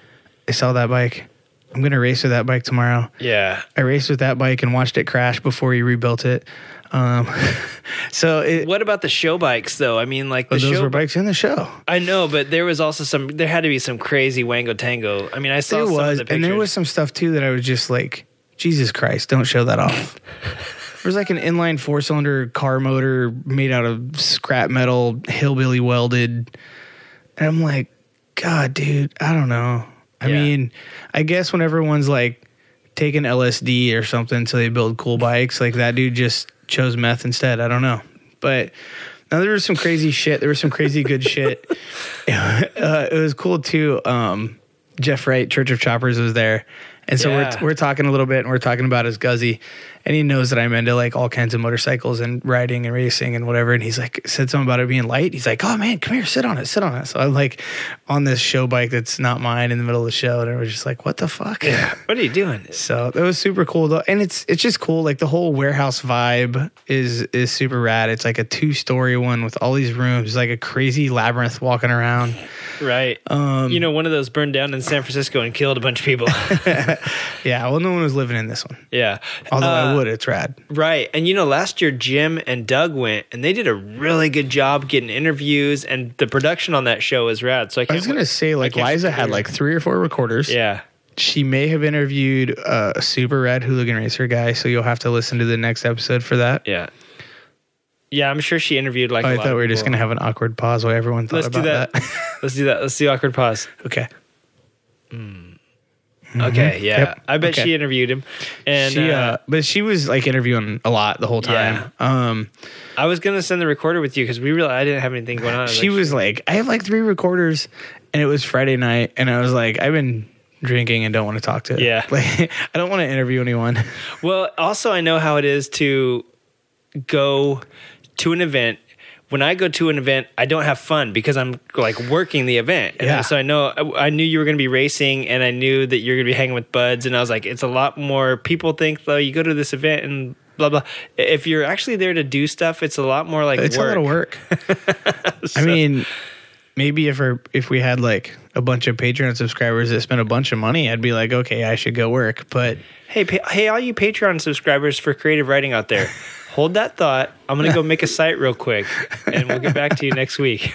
I saw that bike. I'm gonna race with that bike tomorrow. Yeah. I raced with that bike and watched it crash before he rebuilt it. Um, so it, What about the show bikes though? I mean, like the those show. were bikes in the show. I know, but there was also some. There had to be some crazy wango tango. I mean, I saw There some was, of the pictures. and there was some stuff too that I was just like, Jesus Christ, don't show that off. There was like an inline four cylinder car motor made out of scrap metal, hillbilly welded. And I'm like, God, dude, I don't know. I Yeah. mean, I guess when everyone's like taking LSD or something so they build cool bikes, like that dude just chose meth instead. I don't know. But now there was some crazy shit. There was some crazy good shit. uh, it was cool too. Um, Jeff Wright, Church of Choppers, was there. And so Yeah. we're, we're talking a little bit and we're talking about his Guzzi. And he knows that I'm into like all kinds of motorcycles and riding and racing and whatever. And he's like, said something about it being light. He's like, oh man, come here, sit on it, sit on it. So I'm like on this show bike that's not mine in the middle of the show. And I was just like, what the fuck? What are you doing? So that was super cool though. And it's it's just cool. Like the whole warehouse vibe is is super rad. It's like a two story one with all these rooms, like a crazy labyrinth walking around. Right. Um, you know, one of those burned down in San Francisco and killed a bunch of people. Yeah, well no one was living in this one. yeah. Although I Uh, would, it's rad. Right. And you know, last year Jim and Doug went and they did a really good job getting interviews and the production on that show is rad. So I I was gonna wait- say like Liza had like three or four recorders. Yeah. She may have interviewed uh, a super rad hooligan racer guy, so you'll have to listen to the next episode for that. Yeah. Yeah, I'm sure she interviewed like Oh, I thought we were just gonna have an awkward pause while everyone thought Let's do about that. Let's do that. Let's do awkward pause. okay. Okay, yeah. Mm-hmm. Yep. I bet Okay. she interviewed him. And she, uh, uh, but she was like interviewing a lot the whole time. Um, I was gonna send the recorder with you because we realized I didn't have anything going on. I she like, was like, I have like three recorders, and it was Friday night, and I was like, I've been drinking and don't want to talk to. Yeah. like I don't want to interview anyone. Well, also I know how it is to go to an event. When I go to an event, I don't have fun because I'm like working the event. And Yeah. so I know I I knew you were going to be racing, and I knew that you're going to be hanging with buds. And I was like, it's a lot more. People think though you go to this event and blah blah. If you're actually there to do stuff, it's a lot more like It's work. a lot of work. I mean, maybe if our, if we had like a bunch of Patreon subscribers that spent a bunch of money, I'd be like, okay, I should go work. But Hey, pa- hey, all you Patreon subscribers for creative writing out there, hold that thought. I'm gonna go make a site real quick, and we'll get back to you next week.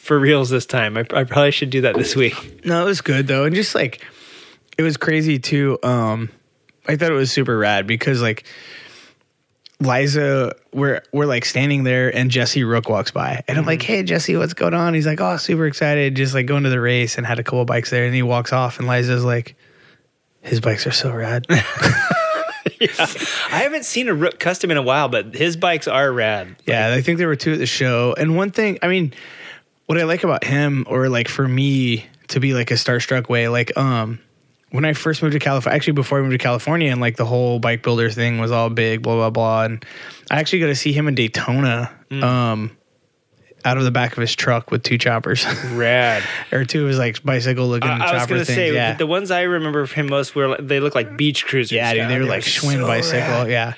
for reals this time. I, I probably should do that this week. no, it was good though, and just like it was crazy too. Um, I thought it was super rad because like Liza, we're we're like standing there, and Jesse Rooke walks by, and I'm like, "Hey, Jesse, what's going on?" He's like, "Oh, super excited, just like going to the race, and had a couple bikes there." And he walks off, and Liza's like, "His bikes are so rad." I haven't seen a Rooke custom in a while, but his bikes are rad. Yeah, I think there were two at the show. And one thing, I mean, what I like about him, or like for me to be like a starstruck way, like um, when I first moved to California, actually before I moved to California, and like the whole bike builder thing was all big, blah blah blah, and I actually got to see him in Daytona. Um, out of the back of his truck with two choppers, Rad. or two of his like bicycle looking I, I was gonna things. say yeah, the ones I remember from him most were like- they look like beach cruisers. yeah, dude, they were like Schwinn so bicycle. rad. Yeah,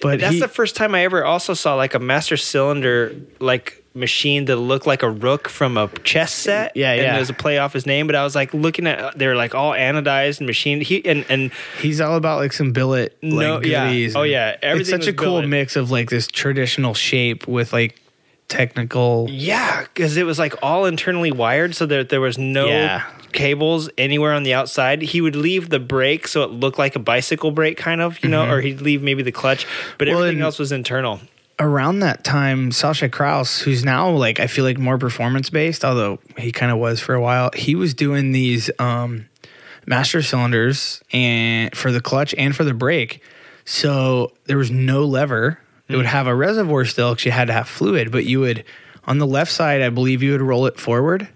but That's he, the first time I ever also saw like a master cylinder like machine that looked like a rook from a chess set. Yeah, and yeah. it was a play off his name, but I was like looking at they were like all anodized and machined. He and and he's all about like some billet. Like, No, yeah. Oh, and yeah, It's everything such a was cool mix of like this traditional shape with like technical. yeah, because it was like all internally wired, so that there was no Yeah. cables anywhere on the outside. He would leave the brake so it looked like a bicycle brake, kind of, you know, or he'd leave maybe the clutch, but Mm-hmm. Well, everything else was internal. around that time, Sasha Kraus, who's now like I feel like more performance based, although he kind of was for a while, he was doing these um, master cylinders and for the clutch and for the brake. So there was no lever. It would hmm. have a reservoir still because you had to have fluid, but you would on the left side, I believe you would roll it forward,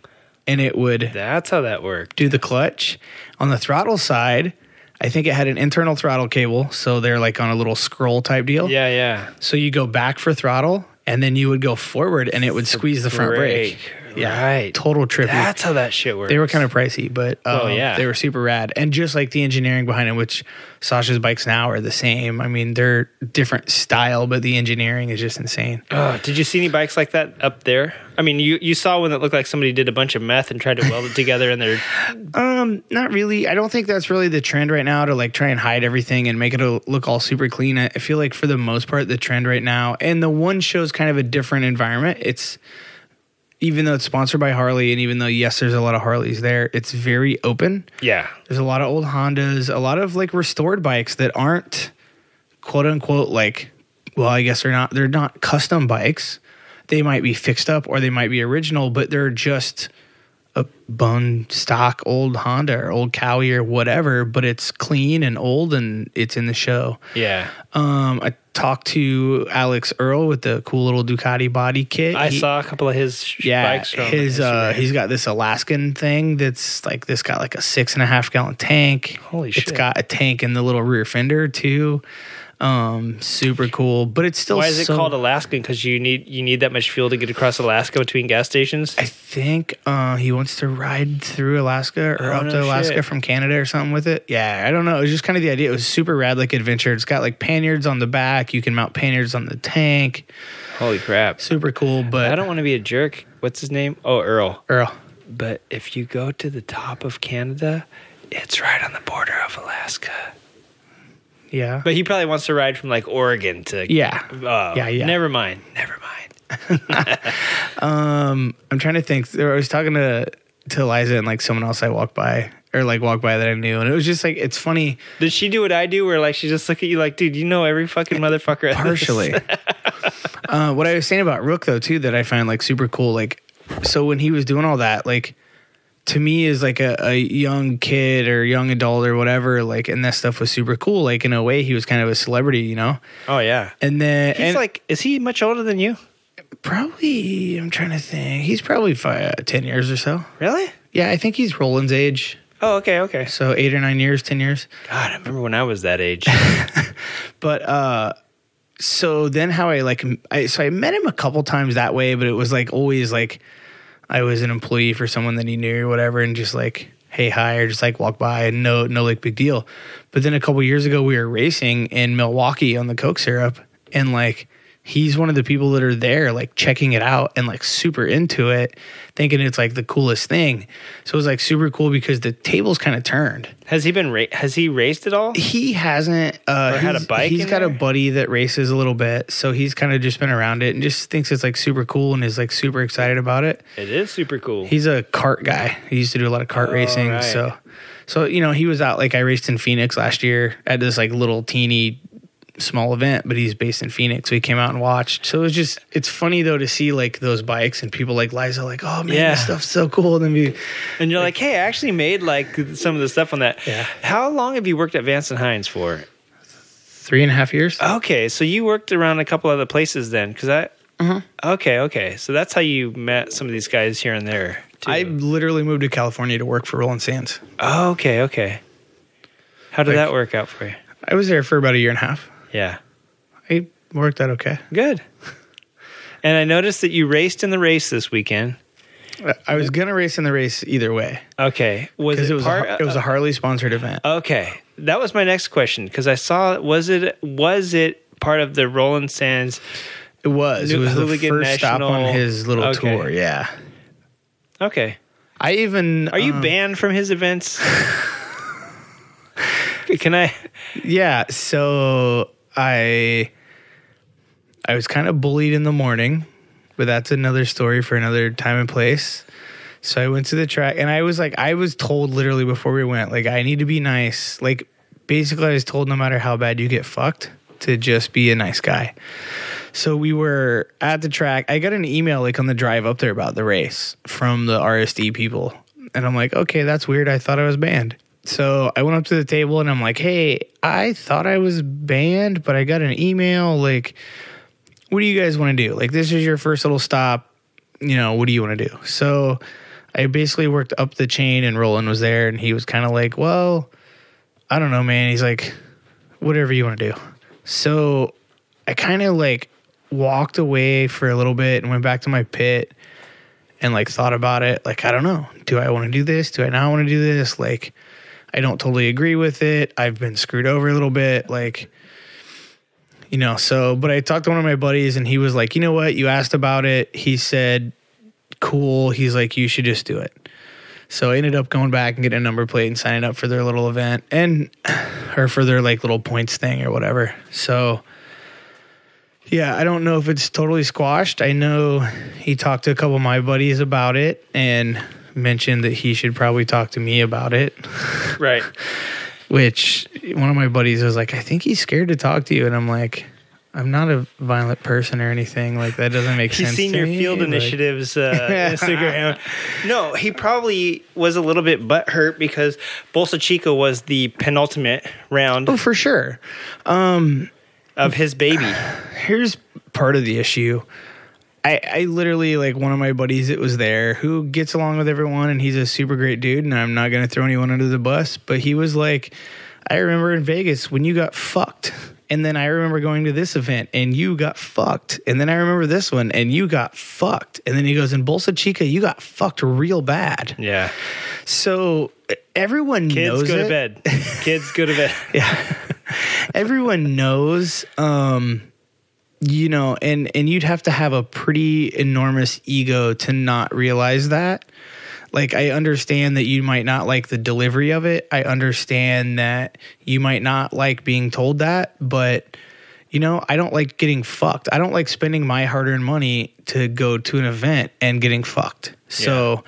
and it would That's how that worked. do the clutch. On the throttle side, I think it had an internal throttle cable, so they're like on a little scroll type deal. Yeah, yeah. So you go back for throttle, and then you would go forward, and it would squeeze the front brake. Yeah, Right. total trippy. That's how that shit works. they were kind of pricey, but um, Oh, yeah. they were super rad. And just like the engineering behind it, which Sasha's bikes now are the same. I mean, they're different style, but the engineering is just insane. Oh, did you see any bikes like that up there? I mean, you, you saw one that looked like somebody did a bunch of meth and tried to weld it together, and they're Um, not really. I don't think that's really the trend right now to like try and hide everything and make it a- look all super clean. I feel like for the most part, the trend right now, and the one shows kind of a different environment. It's even though it's sponsored by Harley, and even though yes, there's a lot of Harleys there, it's very open. yeah, There's a lot of old Hondas, a lot of like restored bikes that aren't quote unquote like well, I guess they're not they're not custom bikes. They might be fixed up or they might be original, but they're just a bone stock old Honda or old Kawi or whatever, but it's clean and old and it's in the show. yeah. Um, I talked to Alex Earle with the cool little Ducati body kit. I He- saw a couple of his yeah, bikes. His uh, he's got this Alaskan thing that's like this got like a six and a half gallon tank. Holy It's shit. got a tank in the little rear fender too. Um, super cool, but it's still Why is it so- called Alaskan? Because you need you need that much fuel to get across Alaska between gas stations. I think uh, he wants to ride through Alaska or Oh, up no to Alaska shit. from Canada or something with it. Yeah, I don't know. It was just kind of the idea. It was super rad, like adventure. It's got like panniers on the back. You can mount panniers on the tank. Holy crap! Super cool. But I don't want to be a jerk. What's his name? Oh, Earle. Earle. But if you go to the top of Canada, it's right on the border of Alaska. Yeah. But he probably wants to ride from like Oregon to yeah. Oh, Yeah, yeah. Never mind. Never mind. Um, I'm trying to think. I was talking to to Eliza and like someone else I walked by or like walked by that I knew, and it was just like it's funny. Did she do what I do, where like she just look at you like, dude, you know every fucking motherfucker. Partially. uh, what I was saying about Rooke though too that I find like super cool. Like, so when he was doing all that, like to me as like a, a young kid or young adult or whatever, like, and that stuff was super cool. Like in a way, he was kind of a celebrity, you know. Oh yeah. And then He's and like, is he much older than you? probably I'm trying to think. He's probably ten years or so. Really? Yeah, I think he's Roland's age. Oh, okay, okay. So eight or nine years, ten years. God, I remember when I was that age. But uh so then how I like I so I met him a couple times that way, but it was like always like I was an employee for someone that he knew or whatever and just like hey hi or just like walk by and no no like big deal. But then a couple years ago we were racing in Milwaukee on the Coke syrup and like he's one of the people that are there like checking it out and like super into it thinking it's like the coolest thing so it was like super cool because the tables kind of turned has he been? Ra- has he raced at all? he hasn't uh Or had a bike He's got a buddy that races a little bit, so he's kind of just been around it and just thinks it's like super cool and is like super excited about it. It is super cool. He's a cart guy. He used to do a lot of cart Oh, racing, right. so so you know, he was out like I raced in Phoenix last year at this like little teeny small event, but he's based in Phoenix, so he came out and watched. So it was just it's funny though to see like those bikes and people like Liza like, "Oh man, Yeah. this stuff's so cool." And then be and you're like, hey, I actually made like some of the stuff on that. Yeah. How long have you worked at Vance and Hines for? three and a half years. Okay, so you worked around a couple other places then, because I. Mm-hmm. Okay, okay. So that's how you met some of these guys here and there. Too. I literally moved to California to work for Roland Sands. Oh, okay, okay. How did Like- that work out for you? I was there for about a year and a half. Yeah. I worked out okay. Good. And I noticed that you raced in the race this weekend. I was gonna race in the race either way Okay, was it, it was part? a, it was a Harley sponsored event. okay, that was my next question because I saw was it was it part of the Roland Sands? It was. It New was the Hooligan first stop on his little Okay. tour. Yeah. Okay, I even are you um, banned from his events? Can I? Yeah. So I I was kind of bullied in the morning, but that's another story for another time and place. So I went to the track and I was like I was told literally before we went, like I need to be nice. Like basically I was told no matter how bad you get fucked to just be a nice guy. So we were at the track. I got an email like on the drive up there about the race from the RSD people. And I'm like, okay, that's weird. I thought I was banned. So I went up to the table and I'm like, hey, I thought I was banned, but I got an email. Like, what do you guys want to do? Like, this is your first little stop. You know, what do you want to do? So I basically worked up the chain and Roland was there and he was kind of like, well, I don't know, man. He's like, whatever you want to do. So I kind of like walked away for a little bit and went back to my pit and like thought about it. Like, I don't know. Do I want to do this? Do I not want to do this? Like, I don't totally agree with it. I've been screwed over a little bit. Like, you know, so, but I talked to one of my buddies and he was like, you know what? You asked about it. He said, cool. He's like, you should just do it. So I ended up going back and getting a number plate and signing up for their little event and, or for their like little points thing or whatever. So, yeah, I don't know if it's totally squashed. I know he talked to a couple of my buddies about it and mentioned that he should probably talk to me about it. Right. Which one of my buddies was like, I think he's scared to talk to you. And I'm like, I'm not a violent person or anything. Like, that doesn't make He's sense. seen to your me. field Like- initiatives uh, Instagram. No, he probably was a little bit butthurt because Bolsa Chica was the penultimate round Oh, for sure. Um, of his baby. here's part of the issue. I, I literally like one of my buddies that was there who gets along with everyone and he's a super great dude and I'm not gonna throw anyone under the bus, but he was like, I remember in Vegas when you got fucked. And then I remember going to this event and you got fucked. And then I remember this one and you got fucked. And then he goes, in Bolsa Chica, you got fucked real bad. Yeah. So everyone Kids knows go it to bed. Kids go to bed. yeah everyone knows um you know and and you'd have to have a pretty enormous ego to not realize that. Like i understand that you might not like the delivery of it. I understand that you might not like being told that but you know i don't like getting fucked. I don't like spending my hard-earned money to go to an event and getting fucked. So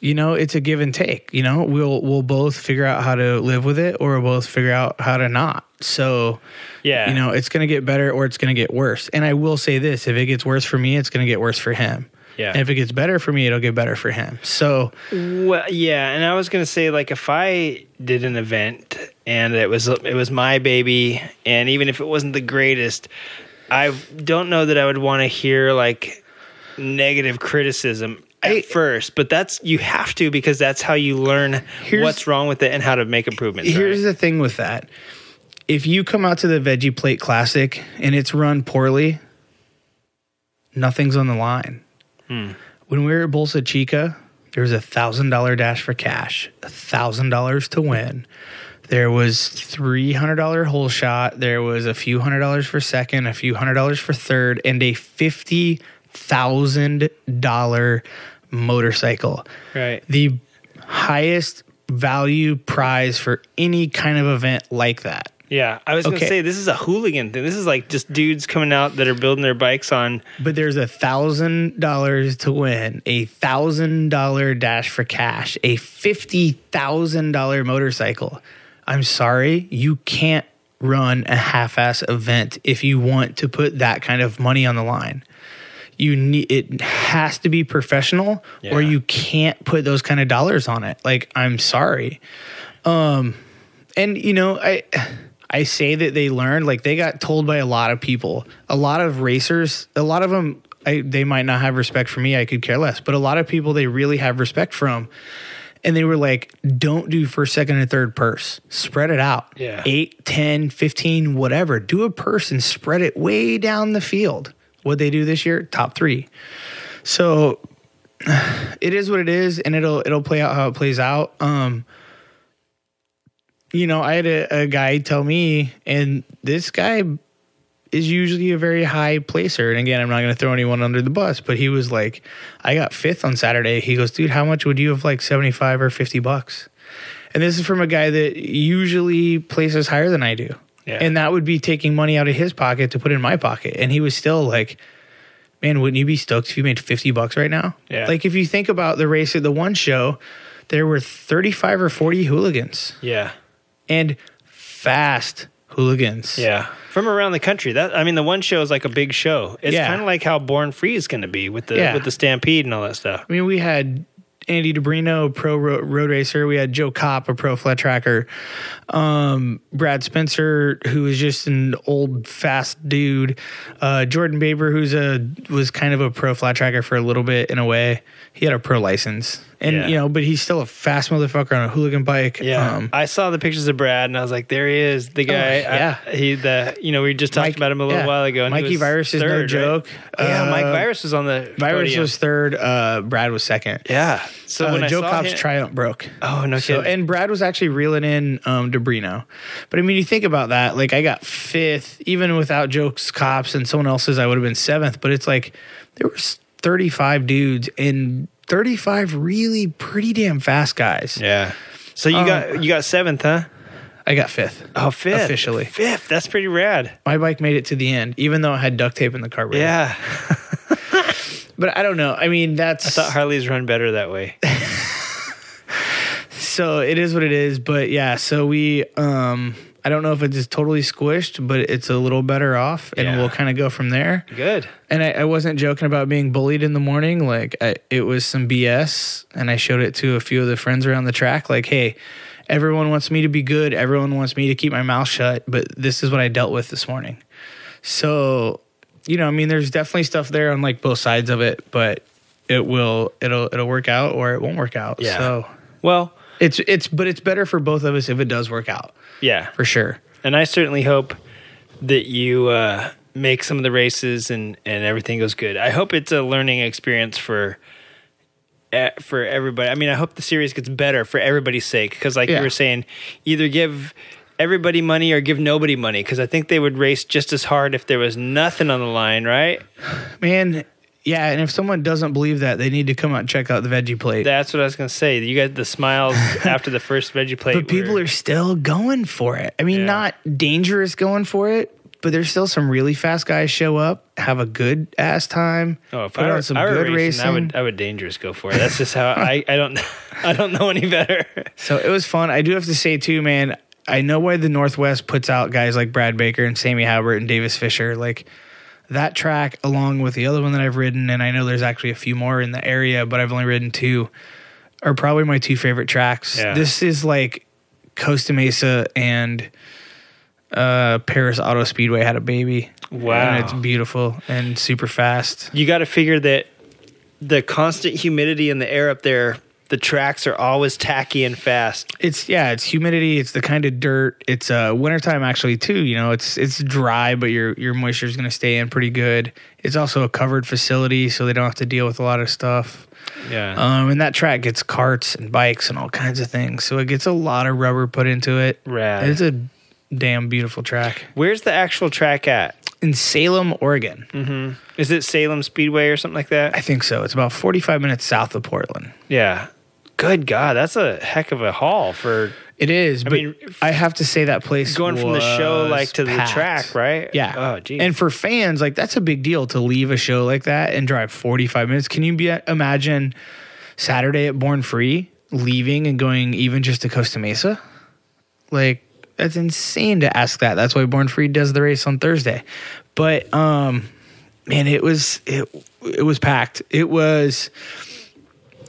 you know it's a give and take you know? We'll we'll both figure out how to live with it or we'll both figure out how to not. So Yeah. you know it's going to get better or it's going to get worse. And i will say this if it gets worse for me it's going to get worse for him. Yeah. and if it gets better for me it'll get better for him. So Well, yeah, and I was gonna say like if I did an event and it was it was my baby, and even if it wasn't the greatest, I don't know that I would want to hear like negative criticism at I- first. But that's you have to because that's how you learn what's wrong with it and how to make improvements. here's right? the thing with that if you come out to the veggie plate classic and it's run poorly nothing's on the line Hmm. when we were at bolsa chica there was a thousand dollar dash for cash a thousand dollars to win there was three hundred dollar hole shot there was a few hundred dollars for second a few hundred dollars for third and a fifty thousand dollar motorcycle right. the highest value prize for any kind of event like that. Yeah, I was gonna say this is a hooligan thing. This is like just dudes coming out that are building their bikes on. But there's a thousand dollars to win, a thousand dollar dash for cash, a fifty thousand dollar motorcycle. I'm sorry, you can't run a half ass event if you want to put that kind of money on the line. You need it has to be professional or you can't put those kind of dollars on it. Like, I'm sorry. Um and you know, I I say that they learned like they got told by a lot of people. A lot of racers, a lot of them I, they might not have respect for me. I could care less. But a lot of people they really have respect from. And they were like, don't do first, second, and third purse. Spread it out. Yeah. 8, 10, 15, whatever. Do a purse and spread it way down the field. What they do this year, top three. So it is what it is, and it'll it'll play out how it plays out. Um, you know, I had a, a guy tell me, and this guy is usually a very high placer. And again, I'm not going to throw anyone under the bus, but he was like, I got fifth on Saturday. He goes, dude, how much would you have like 75 or 50 bucks? And this is from a guy that usually places higher than I do. Yeah. And that would be taking money out of his pocket to put in my pocket. And he was still like, man, wouldn't you be stoked if you made 50 bucks right now? Yeah. Like if you think about the race at the one show, there were 35 or 40 hooligans Yeah. and fast hooligans. Yeah. From around the country. That I mean the one show is like a big show. It's Yeah. kind of like how Born Free is going to be with the Yeah. with the Stampede and all that stuff. I mean, we had Andy DiBrino, pro ro- road racer. We had Joe Kopp, a pro flat tracker. Um, Brad Spencer, who is just an old fast dude. Uh, Jordan Baber, who's a was kind of a pro flat tracker for a little bit in a way. He had a pro license, and Yeah. you know, but he's still a fast motherfucker on a hooligan bike. Yeah, Um, I saw the pictures of Brad, and I was like, "There he is, the guy." Oh, yeah. I- he the you know we just talked Mike- about him a little yeah. while ago. And Mikey Virus is no third, right? joke. Oh, yeah, Mike Uh, Virus was on the Virus podium. was third. Uh, Brad was second. yeah. So Uh, when Joe him- Triumph broke. oh no So, kidding. and Brad was actually reeling in um, DiBrino. But I mean, you think about that. Like, I got fifth, even without Joe's cops and someone else's, I would have been seventh. But it's like there was 35 dudes and 35 really pretty damn fast guys. yeah. So you Um, got you got seventh, huh? I got fifth. Oh, fifth officially. Fifth. That's pretty rad. My bike made it to the end, even though I had duct tape in the carburetor. Yeah. But I don't know. I mean, that's I thought Harleys run better that way. so it is what it is. But yeah, so we, um, I don't know if it's just totally squished, but it's a little better off, and Yeah. we'll kind of go from there. Good. And I, I wasn't joking about being bullied in the morning. Like I, it was some BS, and I showed it to a few of the friends around the track. Like, hey, everyone wants me to be good. Everyone wants me to keep my mouth shut. But this is what I dealt with this morning. So, you know, I mean, there's definitely stuff there on like both sides of it, but it will, it'll, it'll work out or it won't work out. Yeah. So Well, it's, it's, but it's better for both of us if it does work out yeah. for sure. and I certainly hope that you uh, make some of the races and and everything goes good. I hope it's a learning experience for eh, for everybody. I mean, I hope the series gets better for everybody's sake because, like Yeah. you were saying, either give everybody money or give nobody money because I think they would race just as hard if there was nothing on the line, right? Man. Yeah. And if someone doesn't believe that, they need to come out and check out the veggie plate. That's what I was gonna say. You got the smiles after the first veggie plate, but people are still going for it. I mean, Yeah. not dangerous going for it, but there's still some really fast guys show up, have a good ass time, Oh, if put I were, on some I were good racing, racing. I would I would dangerous go for it. That's just how I I don't I don't know any better. So it was fun. I do have to say too, man. I know why the Northwest puts out guys like Brad Baker and Sammy Halbert and Davis Fisher. Like that track, along with the other one that I've ridden, and I know there's actually a few more in the area, but I've only ridden two, are probably my two favorite tracks. Yeah. This is like Costa Mesa and uh, Perris Auto Speedway had a baby. Wow. And it's beautiful and super fast. You got to figure that the constant humidity in the air up there, the tracks are always tacky and fast. It's yeah, it's humidity. It's the kind of dirt. It's uh wintertime actually too. You know, it's it's dry, but your your moisture is going to stay in pretty good. It's also a covered facility, so they don't have to deal with a lot of stuff. Yeah. Um, and that track gets carts and bikes and all kinds of things, so it gets a lot of rubber put into it. Rad. It's a damn beautiful track Where's the actual track at? in Salem, Oregon. Is it Salem Speedway or something like that? I think so. It's about forty five minutes south of Portland. Yeah. Good God, that's a heck of a haul for It is. I mean, I have to say that place going from the show like to the track, right? Yeah. Oh, geez. And for fans, like that's a big deal to leave a show like that and drive 45 minutes. Can you be, imagine Saturday at Born Free leaving and going even just to Costa Mesa? Like that's insane to ask that. That's why Born Free does the race on Thursday. But um man, it was it it was packed. It was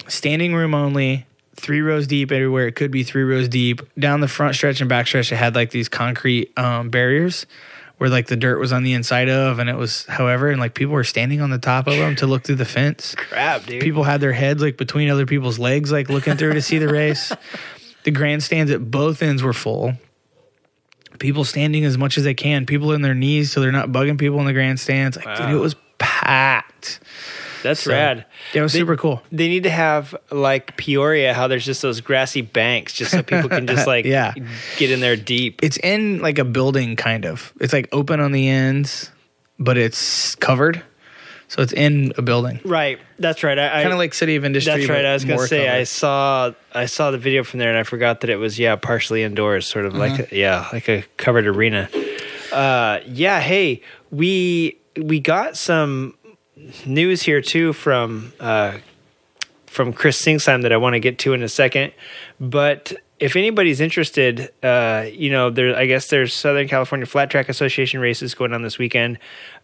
standing room only, three rows deep everywhere. It could be three rows deep. Down the front stretch and back stretch, it had like these concrete um, barriers where like the dirt was on the inside of, and it was however, and like people were standing on the top of them to look through the fence. crap, dude. People had their heads like between other people's legs, like looking through to see the race. The grandstands at both ends were full. People standing as much as they can. People in their knees so they're not bugging people in the grandstands. Like, dude, it was packed. That's So, rad. Yeah, it was They- super cool. They need to have like Peoria, how there's just those grassy banks, just so people can just like Yeah. get in there deep. It's in like a building, kind of. It's like open on the ends, but it's covered, so it's in a building, Right. That's right. I, kind of like City of Industry. That's right. I was gonna say I saw I saw the video from there and I forgot that it was yeah partially indoors, sort of Uh-huh. like a, yeah like a covered arena. Uh, yeah. Hey, we we got some news here too from uh, from Chris Singsheim that I want to get to in a second, but. If anybody's interested, uh, you know, there. I guess there's Southern California Flat Track Association races going on this weekend.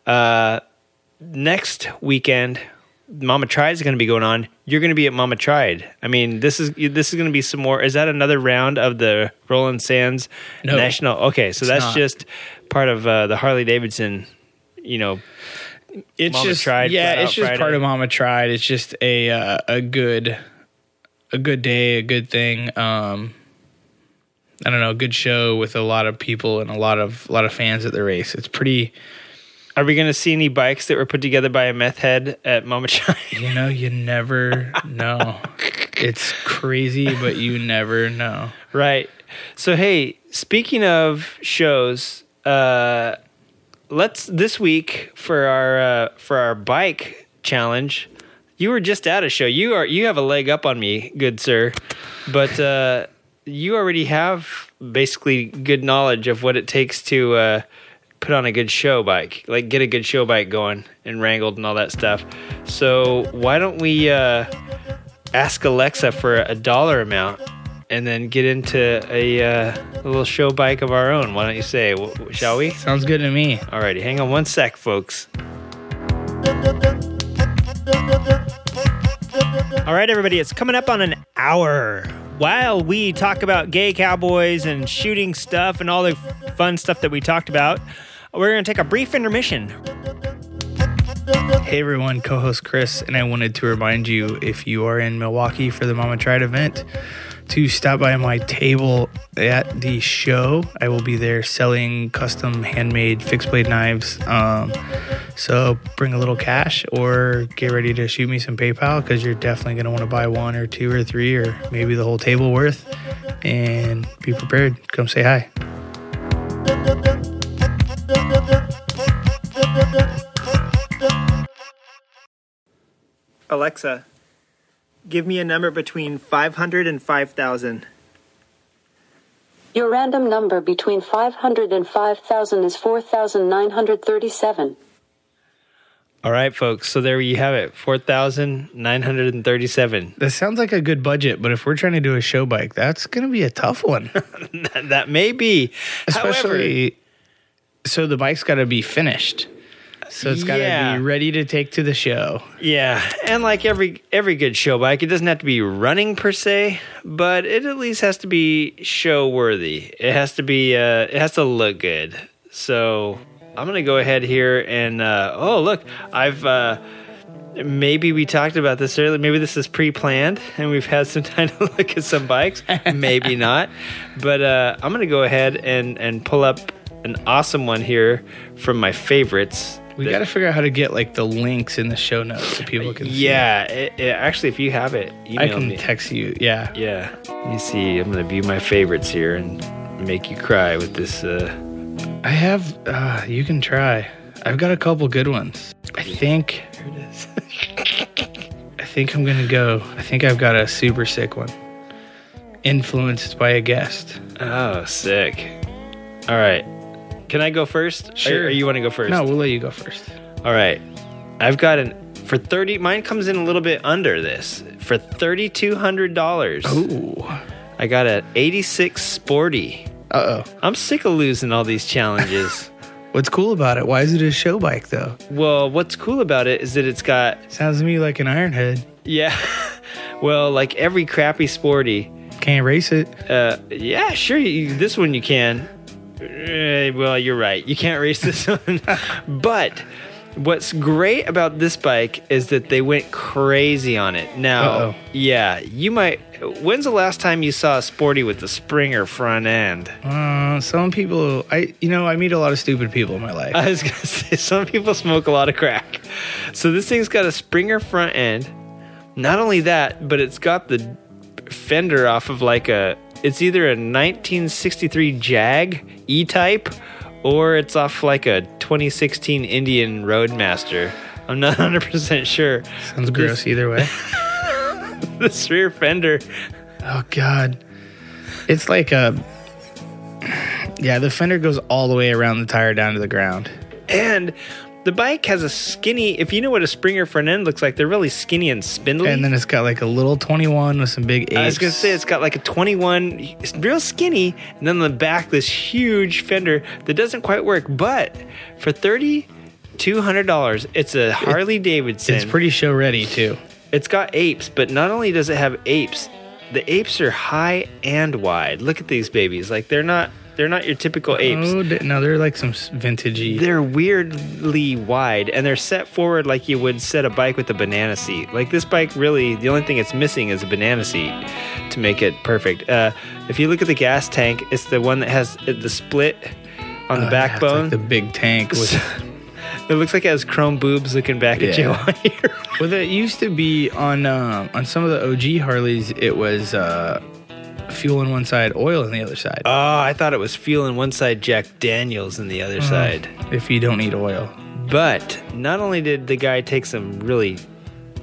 Uh, next weekend, Mama Tried is going to be going on. You're going to be at Mama Tried. I mean, this is this is going to be some more. Is that another round of the Roland Sands No. National? Okay, so that's not. just part of uh, the Harley Davidson. You know, It's Mama just Tried, yeah, it's just Friday. part of Mama Tried. It's just a uh, a good a good day, a good thing. Um, I don't know, a good show with a lot of people and a lot of a lot of fans at the race. It's pretty. are we going to see any bikes that were put together by a meth head at Mama Tried? You know, you never know. It's crazy, but you never know. Right. So hey, speaking of shows, uh let's this week for our uh for our bike challenge. You were just at a show. You are you have a leg up on me, good sir. But uh you already have basically good knowledge of what it takes to uh put on a good show bike. Like get a good show bike going and wrangled and all that stuff. So why don't we uh ask Alexa for a dollar amount and then get into a, uh, a little show bike of our own. Why don't you say, w- w- shall we? Sounds good to me. Alrighty, hang on one sec, folks. All right, everybody, it's coming up on an hour. While we talk about gay cowboys and shooting stuff and all the fun stuff that we talked about, we're going to take a brief intermission. Hey everyone, co-host Chris, and I wanted to remind you if you are in Milwaukee for the Mama Tried event, to stop by my table at the show. I will be there selling custom handmade fixed blade knives. Um, so bring a little cash or get ready to shoot me some PayPal because you're definitely going to want to buy one or two or three or maybe the whole table worth. And be prepared. Come say hi. Alexa, give me a number between 500 and 5,000. Your random number between 500 and 5000 is 4937. All right, folks. So there you have it 4,937. That sounds like a good budget, but if we're trying to do a show bike, that's going to be a tough one. that, that may be. However, especially so the bike's got to be finished so it's got to Yeah. be ready to take to the show yeah. And like every every good show bike, it doesn't have to be running per se, but it at least has to be show worthy. It has to be, uh, it has to look good. So I'm going to go ahead here and, uh, oh, look, I've, uh, maybe we talked about this earlier. Maybe this is pre-planned, and we've had some time to look at some bikes. maybe not, but uh, I'm gonna go ahead and and pull up an awesome one here from my favorites. We got to figure out how to get like the links in the show notes so people can see Yeah, it, it- actually, if you have it, email i can me. text you yeah yeah, let me see. I'm gonna view my favorites here and make you cry with this. Uh, i have uh you can try i've got a couple good ones i think here it is. i think i'm gonna go i think i've got a super sick one influenced by a guest oh, sick. All right, can I go first? Sure. Or, or you want to go first? no we'll let you go first All right. I've got an for 30 mine comes in a little bit under this. For $3200. ooh I got an 86 Sporty. uh-oh I'm sick of losing all these challenges. what's cool about it why is it a show bike though well, what's cool about it is that it's got sounds to me like an ironhead yeah. well, like every crappy Sporty. can't race it Uh yeah, sure you, this one you can. Uh, well, you're right. You can't race this one. but What's great about this bike is that they went crazy on it. Now, Uh-oh. yeah, you might. When's the last time you saw a sporty with the Springer front end? Uh, some people, I you know, I meet a lot of stupid people in my life. I was gonna say some people smoke a lot of crack. So this thing's got a Springer front end. Not only that, but it's got the fender off of like a. It's either a 1963 Jag E-Type, or it's off like a 2016 Indian Roadmaster. I'm not 100 percent sure. Sounds gross either way. This rear fender. Oh God, it's like a yeah. The fender goes all the way around the tire down to the ground. And the bike has a skinny. If you know what a Springer front end looks like, they're really skinny and spindly. And then it's got like a little 21 with some big apes. I was gonna say it's got like a 21, it's real skinny, and then on the back this huge fender that doesn't quite work. But for thirty two hundred dollars, it's a Harley Davidson. it's pretty show ready too. It's got apes, but not only does it have apes, the apes are high and wide. Look at these babies; like they're not they're not your typical apes. Oh no, they're like some vintagey. They're weirdly wide and they're set forward like you would set a bike with a banana seat. Like this bike, really, the only thing it's missing is a banana seat to make it perfect. Uh, if you look at the gas tank, it's the one that has the split on the Oh, yeah, it's backbone. like the big tank with. it looks like it has chrome boobs looking back at you. Yeah. while you're- well, it used to be on um, on some of the OG Harleys. It was uh, fuel on one side, oil on the other side. oh, I thought it was fuel on one side, Jack Daniels on the other uh, side. if you don't need oil. But not only did the guy take some really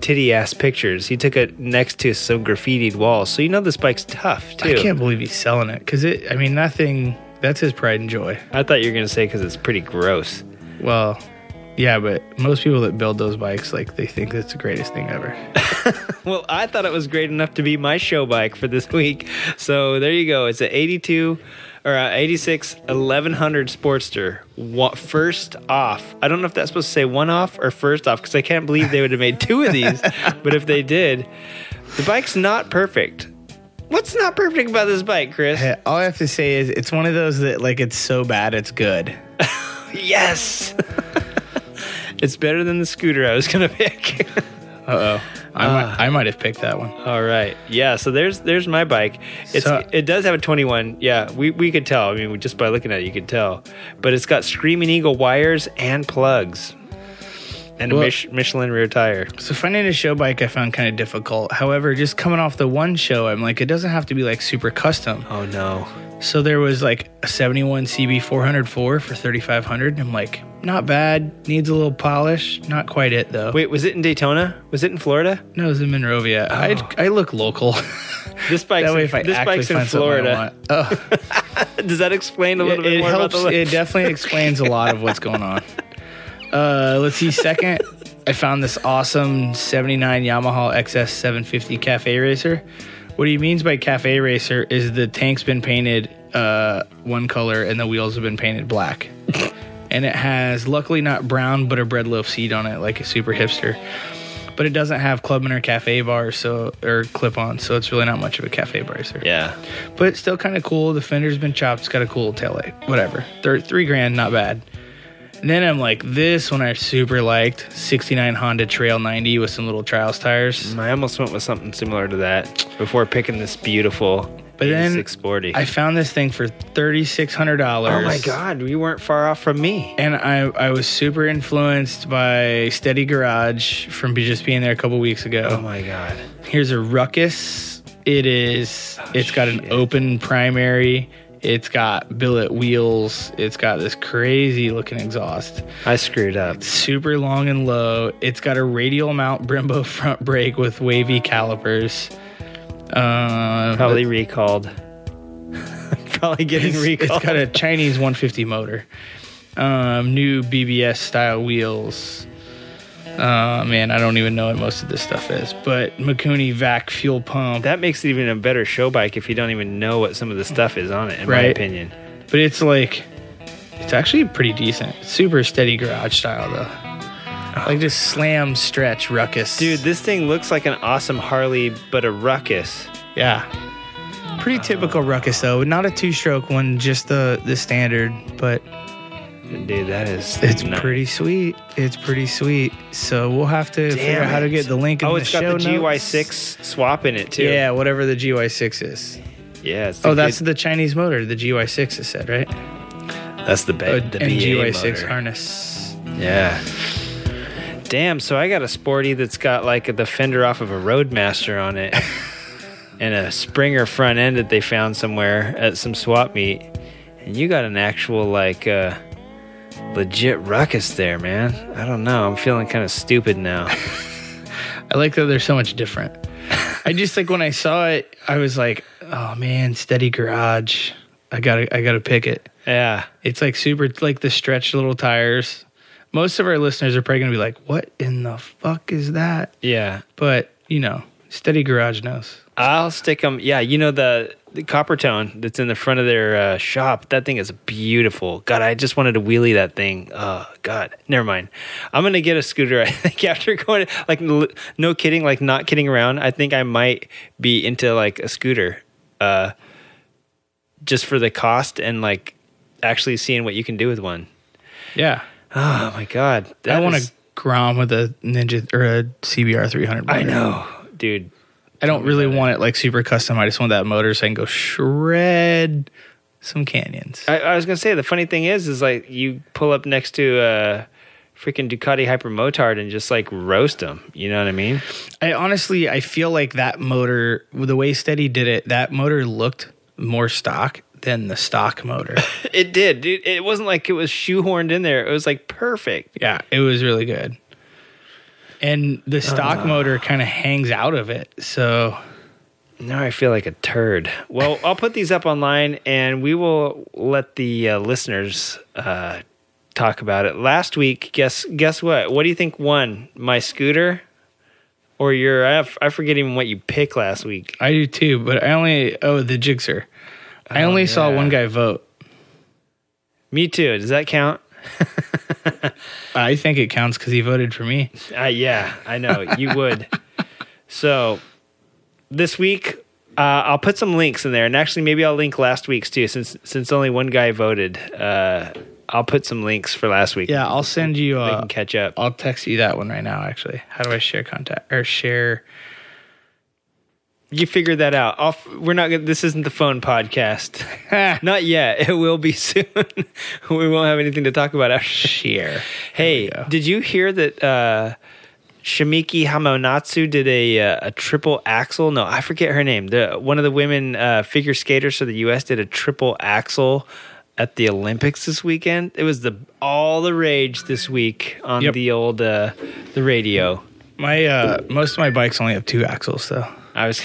titty ass pictures, he took it next to some graffitied walls. So you know this bike's tough too. I can't believe he's selling it because it. I mean, nothing. That's his pride and joy. I thought you were gonna say because it's pretty gross. Well, yeah, but most people that build those bikes, like, they think it's the greatest thing ever. Well, I thought it was great enough to be my show bike for this week. So there you go. It's an 82 or a 86 1100 Sportster. First off. I don't know if that's supposed to say one off or first off because I can't believe they would have made two of these. but if they did, the bike's not perfect. What's not perfect about this bike, Chris? Hey, All I have to say is it's one of those that, like, it's so bad it's good. Yes. It's better than the scooter I was gonna pick. Uh oh. I, might, I might have picked that one. All right. Yeah. So there's there's my bike. It's So- it does have a 21. Yeah. We we could tell. I mean, just by looking at it, you could tell. But it's got Screaming Eagle wires and plugs, and a Mich- Michelin rear tire. So finding a show bike I found kind of difficult. However, just coming off the one show, I'm like, it doesn't have to be like super custom. Oh no. So there was like a 71 CB 404 for 3500. I'm like, not bad. Needs a little polish. Not quite it though. Wait, was it in Daytona? Was it in Florida? no, it was in Monrovia. I oh. I look local. This bike's that way, in, if I this actually bike's in find something I Florida. want- Oh, Does that explain a little it, bit it more helps. about the It definitely explains a lot of what's going on. Uh, let's see. Second, I found this awesome 79 Yamaha XS 750 Cafe Racer. What he means by Cafe Racer is the tank's been painted uh, one color and the wheels have been painted black. and it has, luckily not brown, but a bread loaf seat on it, like a super hipster. But it doesn't have Clubman or Cafe bars, so or clip-on, so it's really not much of a Cafe racer Yeah. but it's still kind of cool. The fender's been chopped. It's got a cool tail light. Whatever. Thir three grand, not bad. And then I'm like, this one I super liked. 69 Honda Trail 90 with some little trials tires. I almost went with something similar to that before picking this beautiful But then 8640. I found this thing for $3,600. oh my god, we weren't far off from me. And I, I was super influenced by Steady Garage from just being there a couple weeks ago. Oh my god. Here's a Ruckus. It is. it's got an open primary. It's got billet wheels. It's got this crazy looking exhaust. I screwed up. Super long and low. It's got a radial mount Brembo front brake with wavy calipers. Uh, Probably recalled. Probably getting it's, recalled. it's got a Chinese 150 motor. Um, new BBS style wheels. Uh, man, I don't even know what most of this stuff is. But Mikuni vac fuel pump. that makes it even a better show bike if you don't even know what some of the stuff is on it, in my Right. opinion. But it's like, it's actually pretty decent. Super steady garage style though. Like just slam, stretch, ruckus. Dude, this thing looks like an awesome Harley, but a ruckus. yeah. Pretty typical ruckus though. Not a two stroke one, just the the standard. But dude, that is It's nice. pretty sweet. It's pretty sweet. So we'll have to figure out how to get the link in Oh, the it's got the. GY6 swap in it too. Yeah, whatever the GY6 is. yeah. Oh, that's good- the Chinese motor. The GY6 is said, right? that's the, ba- Uh, the and GY6 motor. harness. Yeah. Damn, so I got a sporty that's got like the fender off of a Roadmaster on it and a Springer front end that they found somewhere at some swap meet. And you got an actual like uh legit ruckus there, man. I don't know. I'm feeling kind of stupid now. I like that they're so much different. I just like when I saw it, I was like, "Oh man, steady garage. I gotta, I gotta pick it." yeah. It's like super, like the stretched little tires. Most of our listeners are probably gonna be like, "What in the fuck is that?" Yeah. But you know, steady garage knows. I'll stick them. Yeah, you know the the copper tone that's in the front of their uh, shop. That thing is beautiful. God, I just wanted to wheelie that thing. Oh God, never mind. I'm gonna get a scooter. I think after going like no kidding, like not kidding around. I think I might be into like a scooter, uh, just for the cost and like actually seeing what you can do with one. Yeah, Oh my God, I want a Grom with a Ninja or a CBR 300. I know, dude. I don't really want it like super custom. I just want that motor so I can go shred some canyons. I, I was gonna say the funny thing is, is like you pull up next to a freaking Ducati Hyper Motard and just like roast them. You know what I mean? I honestly, I feel like that motor, the way Steady did it, that motor looked more stock than the stock motor. It did, dude. It wasn't like it was shoehorned in there. It was like perfect. yeah, it was really good. And the stock Ah. motor kind of hangs out of it. So Now I feel like a turd. Well, I'll put these up online and we will let the uh, listeners uh, talk about it. Last week, guess guess what? What do you think won? My scooter or your? I, f- I forget even what you picked last week. I do too, but I only, oh, the Gixxer. I only saw Oh, yeah. one guy vote. Me too. Does that count? I think it counts because he voted for me. Uh, yeah, I know you would. so this week, uh, I'll put some links in there, and actually, maybe I'll link last week's too, since since only one guy voted. Uh, I'll put some links for last week. Yeah, I'll send you. Uh, can catch up. I'll text you that one right now. Actually, how do I share contact or share? You figure that out. I'll, we're not. Gonna, this isn't the phone podcast. not yet. It will be soon. we won't have anything to talk about after. share. Hey, did you hear that uh, Shimiki Hamonatsu did a uh, a triple axle? No, I forget her name. The one of the women uh, figure skaters for the U.S. did a triple axle at the Olympics this weekend. It was the all the rage this week on Yep. the old uh, the radio. My uh, most of my bikes only have two axles, though. I was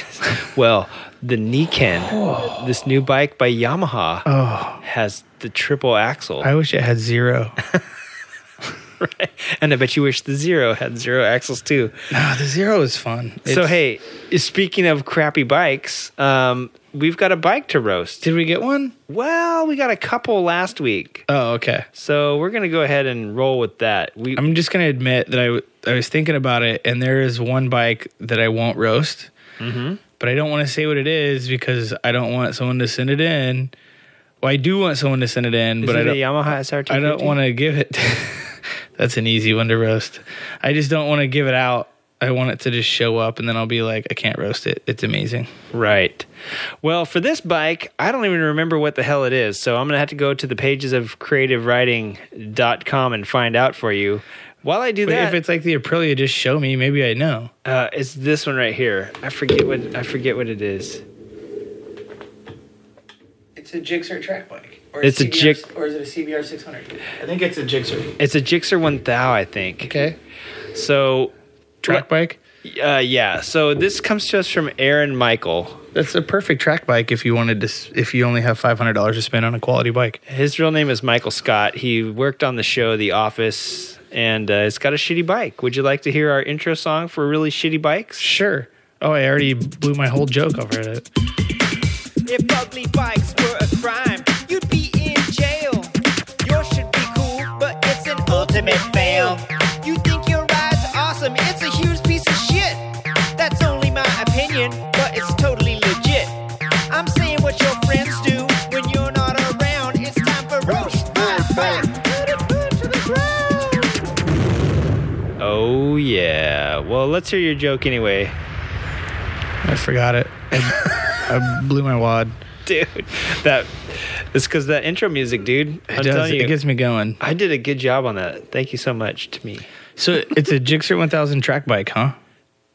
well, the Niken, this new bike by Yamaha, Oh, has the triple axle. I wish it had zero. right? And I bet you wish the Zero had zero axles too. nah, the zero is fun. so It's- hey, speaking of crappy bikes, um, we've got a bike to roast. did we get one? Well, we got a couple last week, Oh, okay. so we're gonna go ahead and roll with that. We I'm just gonna admit that I w- I was thinking about it, and there is one bike that I won't roast, Mm-hmm. but I don't want to say what it is because I don't want someone to send it in. Well, I do want someone to send it in, is but it I a don't. Yamaha SRT. I don't want to give it. That's an easy one to roast. I just don't want to give it out. I want it to just show up, and then I'll be like, I can't roast it. It's amazing. Right. Well, for this bike, I don't even remember what the hell it is. So I'm going to have to go to the pages of creativewriting.com and find out for you. While I do But that, if it's like the Aprilia, just show me. Maybe I know. uh, it's this one right here. I forget what I forget what it is. It's a Gixxer track bike. Or It's a CBR Jig- or is it a CBR 600? I think it's a Gixxer. It's a Gixxer 1000, I think. Okay. So, Track bike. uh, yeah. So this comes to us from Aaron Michael. That's a perfect track bike if you wanted to. If you only have five hundred dollars to spend on a quality bike. His real name is Michael Scott. He worked on the show The Office, and uh, it's got a shitty bike. Would you like to hear our intro song for really shitty bikes? Sure. Oh, I already blew my whole joke over it. If ugly bikes were a crime, you'd be in jail. Yours should be cool, but it's an ultimate fail. Well, let's hear your joke anyway, I forgot it. I, I blew my wad. dude. That it's because that intro music, dude. It I'm does. telling you, It gets me going. I did a good job on that. Thank you so much to me. So it's a Gixxer 1000 track bike, huh?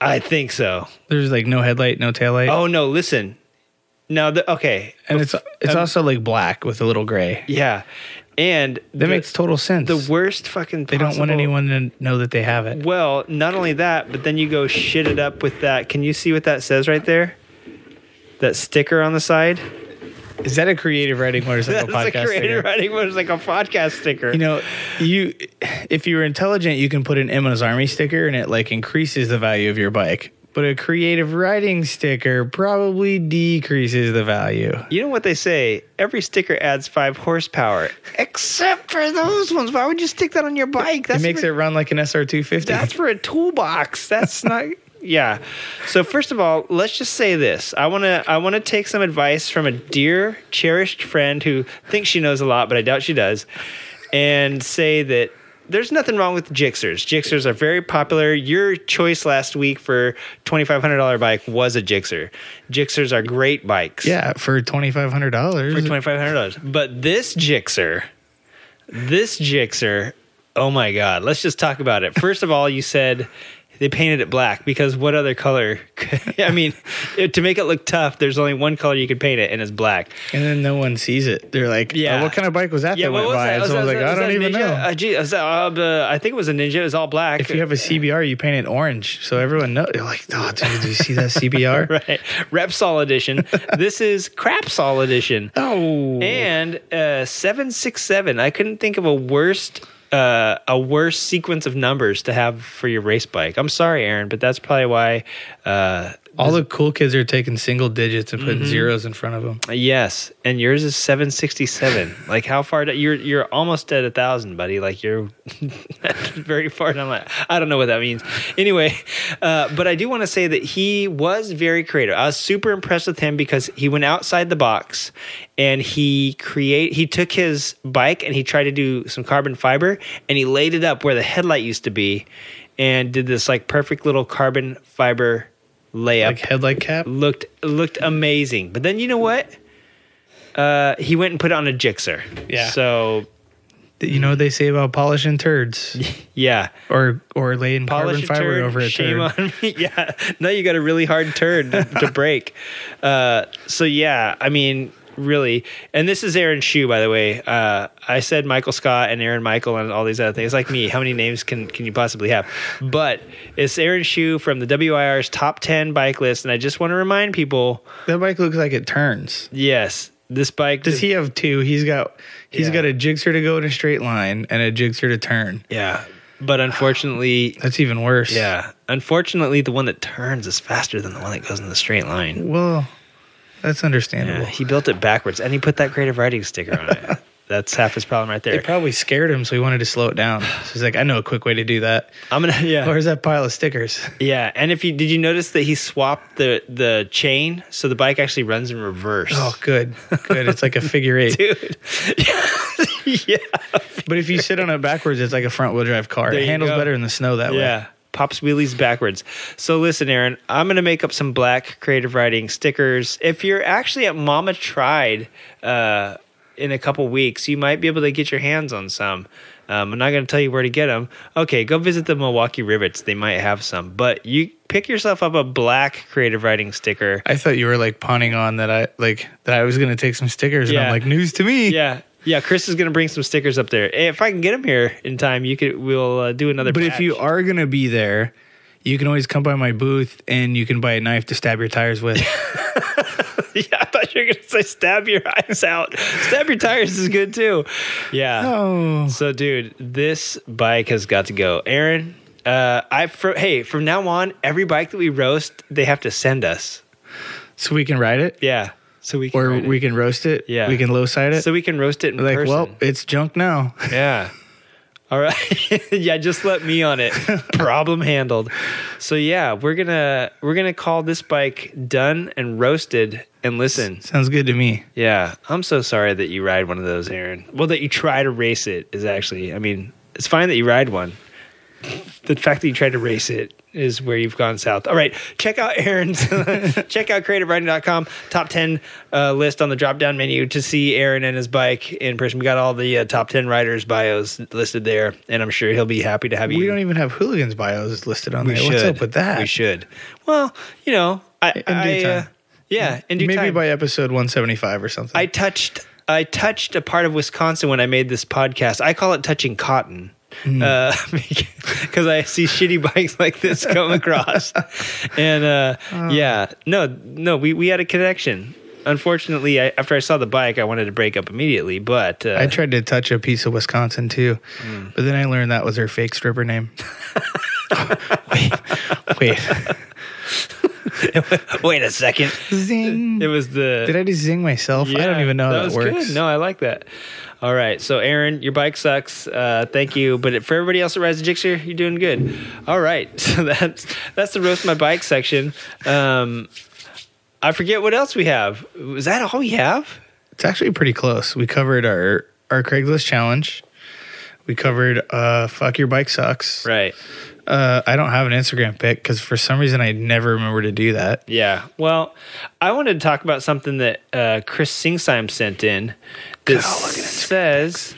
I think so. There's like no headlight, no taillight. Oh no, listen. Now, the, okay, and it's it's um, also like black with a little gray. yeah, and That the, makes total sense. the worst fucking. Thing. They don't want anyone to know that they have it. Well, not only that, but then you go shit it up with that. Can you see what that says right there? That sticker on the side. Is that a creative writing motorcycle That's a podcast? creative sticker? writing motorcycle podcast sticker. You know, you if you're intelligent, you can put an Emma's Army sticker, and it like increases the value of your bike. But a creative writing sticker probably decreases the value. You know what they say? Every sticker adds five horsepower, except for those ones. Why would you stick that on your bike? it makes for, it run like an SR250. That's for a toolbox. That's not. Yeah. So first of all, let's just say this. I want to I want to take some advice from a dear cherished friend who thinks she knows a lot, but I doubt she does, and say that there's nothing wrong with Gixxers. Gixxers are very popular. Your choice last week for $2500 bike was a Gixxer. Gixxers are great bikes. yeah, for twenty five hundred dollars. For $2500. But this Gixxer, this Gixxer, oh my god, let's just talk about it. First of all, you said they painted it black because what other color? Could, I mean, to make it look tough, there's only one color you can paint it, and it's black. And then no one sees it. They're like, Yeah. "Oh, what kind of bike was that that went by?" And Was someone's like, "I don't even know." Uh, gee, was that, uh, I think it was a Ninja. It was all black. if you have a CBR, you paint it orange, so everyone knows. You're like, "Oh, dude, do you see that CBR?" right, Repsol edition. this is Crapsol edition. Oh, and uh, seven six seven. I couldn't think of a worst uh, a worse sequence of numbers to have for your race bike. I'm sorry, Aaron, but that's probably why. Uh, all the cool kids are taking single digits and Mm-hmm. putting zeros in front of them. yes, and yours is seven sixty seven. like how far? Do, you're you're almost at a thousand, buddy. Like you're very far I'm like, I don't know what that means. Anyway, uh, but I do want to say that he was very creative. I was super impressed with him because he went outside the box and he create he took his bike and he tried to do some carbon fiber and he laid it up where the headlight used to be and did this like perfect little carbon fiber layup Like headlight cap. looked looked amazing. But then you know what? Uh, he went and put on a Gixxer. Yeah. So You know what they say about polishing turds, yeah, or or laying polish carbon fiber turd. over a shame turd. on me. Yeah. Now you got a really hard turd to, to break. Uh, so yeah, I mean. Really, and this is Aaron Shue, by the way. Uh, I said Michael Scott and Aaron Michael and all these other things. Like me, how many names can can you possibly have? But it's Aaron Shue from the WIR's top ten bike list, and I just want to remind people: That bike looks like it turns. yes, this bike Does he have two? He's got he's Yeah. got a Gixxer to go in a straight line and a Gixxer to turn. Yeah, but unfortunately, That's even worse. yeah, unfortunately, the one that turns is faster than the one that goes in the straight line. Well, that's understandable. Yeah, he built it backwards, and he put that creative writing sticker on it. That's half his problem right there. It probably scared him, so he wanted to slow it down. So he's like, I know a quick way to do that. I'm gonna, yeah, Where's that pile of stickers? yeah. And if you did, you notice that he swapped the the chain, so the bike actually runs in reverse. Oh, good. Good. It's like a figure eight. dude, yeah, But if you sit on it backwards, it's like a front wheel drive car. There It handles go. better in the snow that way. Yeah. Pops wheelies backwards. So listen, Aaron, I'm gonna make up some black creative writing stickers. If you're actually at Mama Tried uh, in a couple weeks, you might be able to get your hands on some. Um, I'm not gonna tell you where to get them. Okay, go visit the Milwaukee Rivets. They might have some, but you pick yourself up a black creative writing sticker. I thought you were like punning on that I like that I was gonna take some stickers and I'm like, news to me. Yeah. Yeah, Chris is gonna bring some stickers up there. If I can get them here in time, you could. We'll uh, do another. But if you are gonna be there, you can always come by my booth and you can buy a knife to stab your tires with. Yeah, I thought you were gonna say stab your eyes out. stab your tires is good too. Yeah. oh. So, dude, this bike has got to go. Aaron, uh, I fr- hey, from now on, every bike that we roast, they have to send us. So we can ride it? Yeah. So we can Or we can roast it. Yeah. We can low side it. so we can roast it in like, person. well, it's junk now. Yeah. All right. yeah, just let me on it. Problem handled. So yeah, we're gonna we're gonna call this bike done and roasted and listen. Sounds good to me. Yeah, I'm so sorry that you ride one of those, Aaron. Well, that you try to race it is actually. I mean, it's fine that you ride one. The fact that you tried to race it is where you've gone south. All right, check out Aaron's, check out creativewriting.com, top 10 uh, list on the drop down menu to see Aaron and his bike in person. We got all the uh, top 10 writers' bios listed there, and I'm sure he'll be happy to have you. We don't even have hooligans bios listed on We there. should. What's up with that? We should. Well, you know, I, due I, uh, time. yeah, in due Maybe time. by episode 175 or something. I touched I touched a part of Wisconsin when I made this podcast. I call it touching cotton. Hmm. Uh, because I see shitty bikes like this come across, and uh, Oh. yeah, no, no, we we had a connection. Unfortunately, I, after I saw the bike, I wanted to break up immediately. But uh, I tried to touch a piece of Wisconsin too, Mm. but then I learned that was her fake stripper name. wait, wait. wait a second, Zing. it was the Did I just zing myself? I don't even know how that, was works. Good. No, I like that. All right, so Aaron, your bike sucks. Uh, thank you, but for everybody else at Rise of Gixxer, you're doing good. All right, so that's that's the roast my bike section. Um, I forget what else we have. Was that all we have? It's actually pretty close. We covered our our Craigslist challenge. We covered uh, "fuck your bike sucks." Right. Uh, I don't have an Instagram pic because for some reason I never remember to do that. Yeah. Well, I wanted to talk about something that uh, Chris Singsheim sent in that says,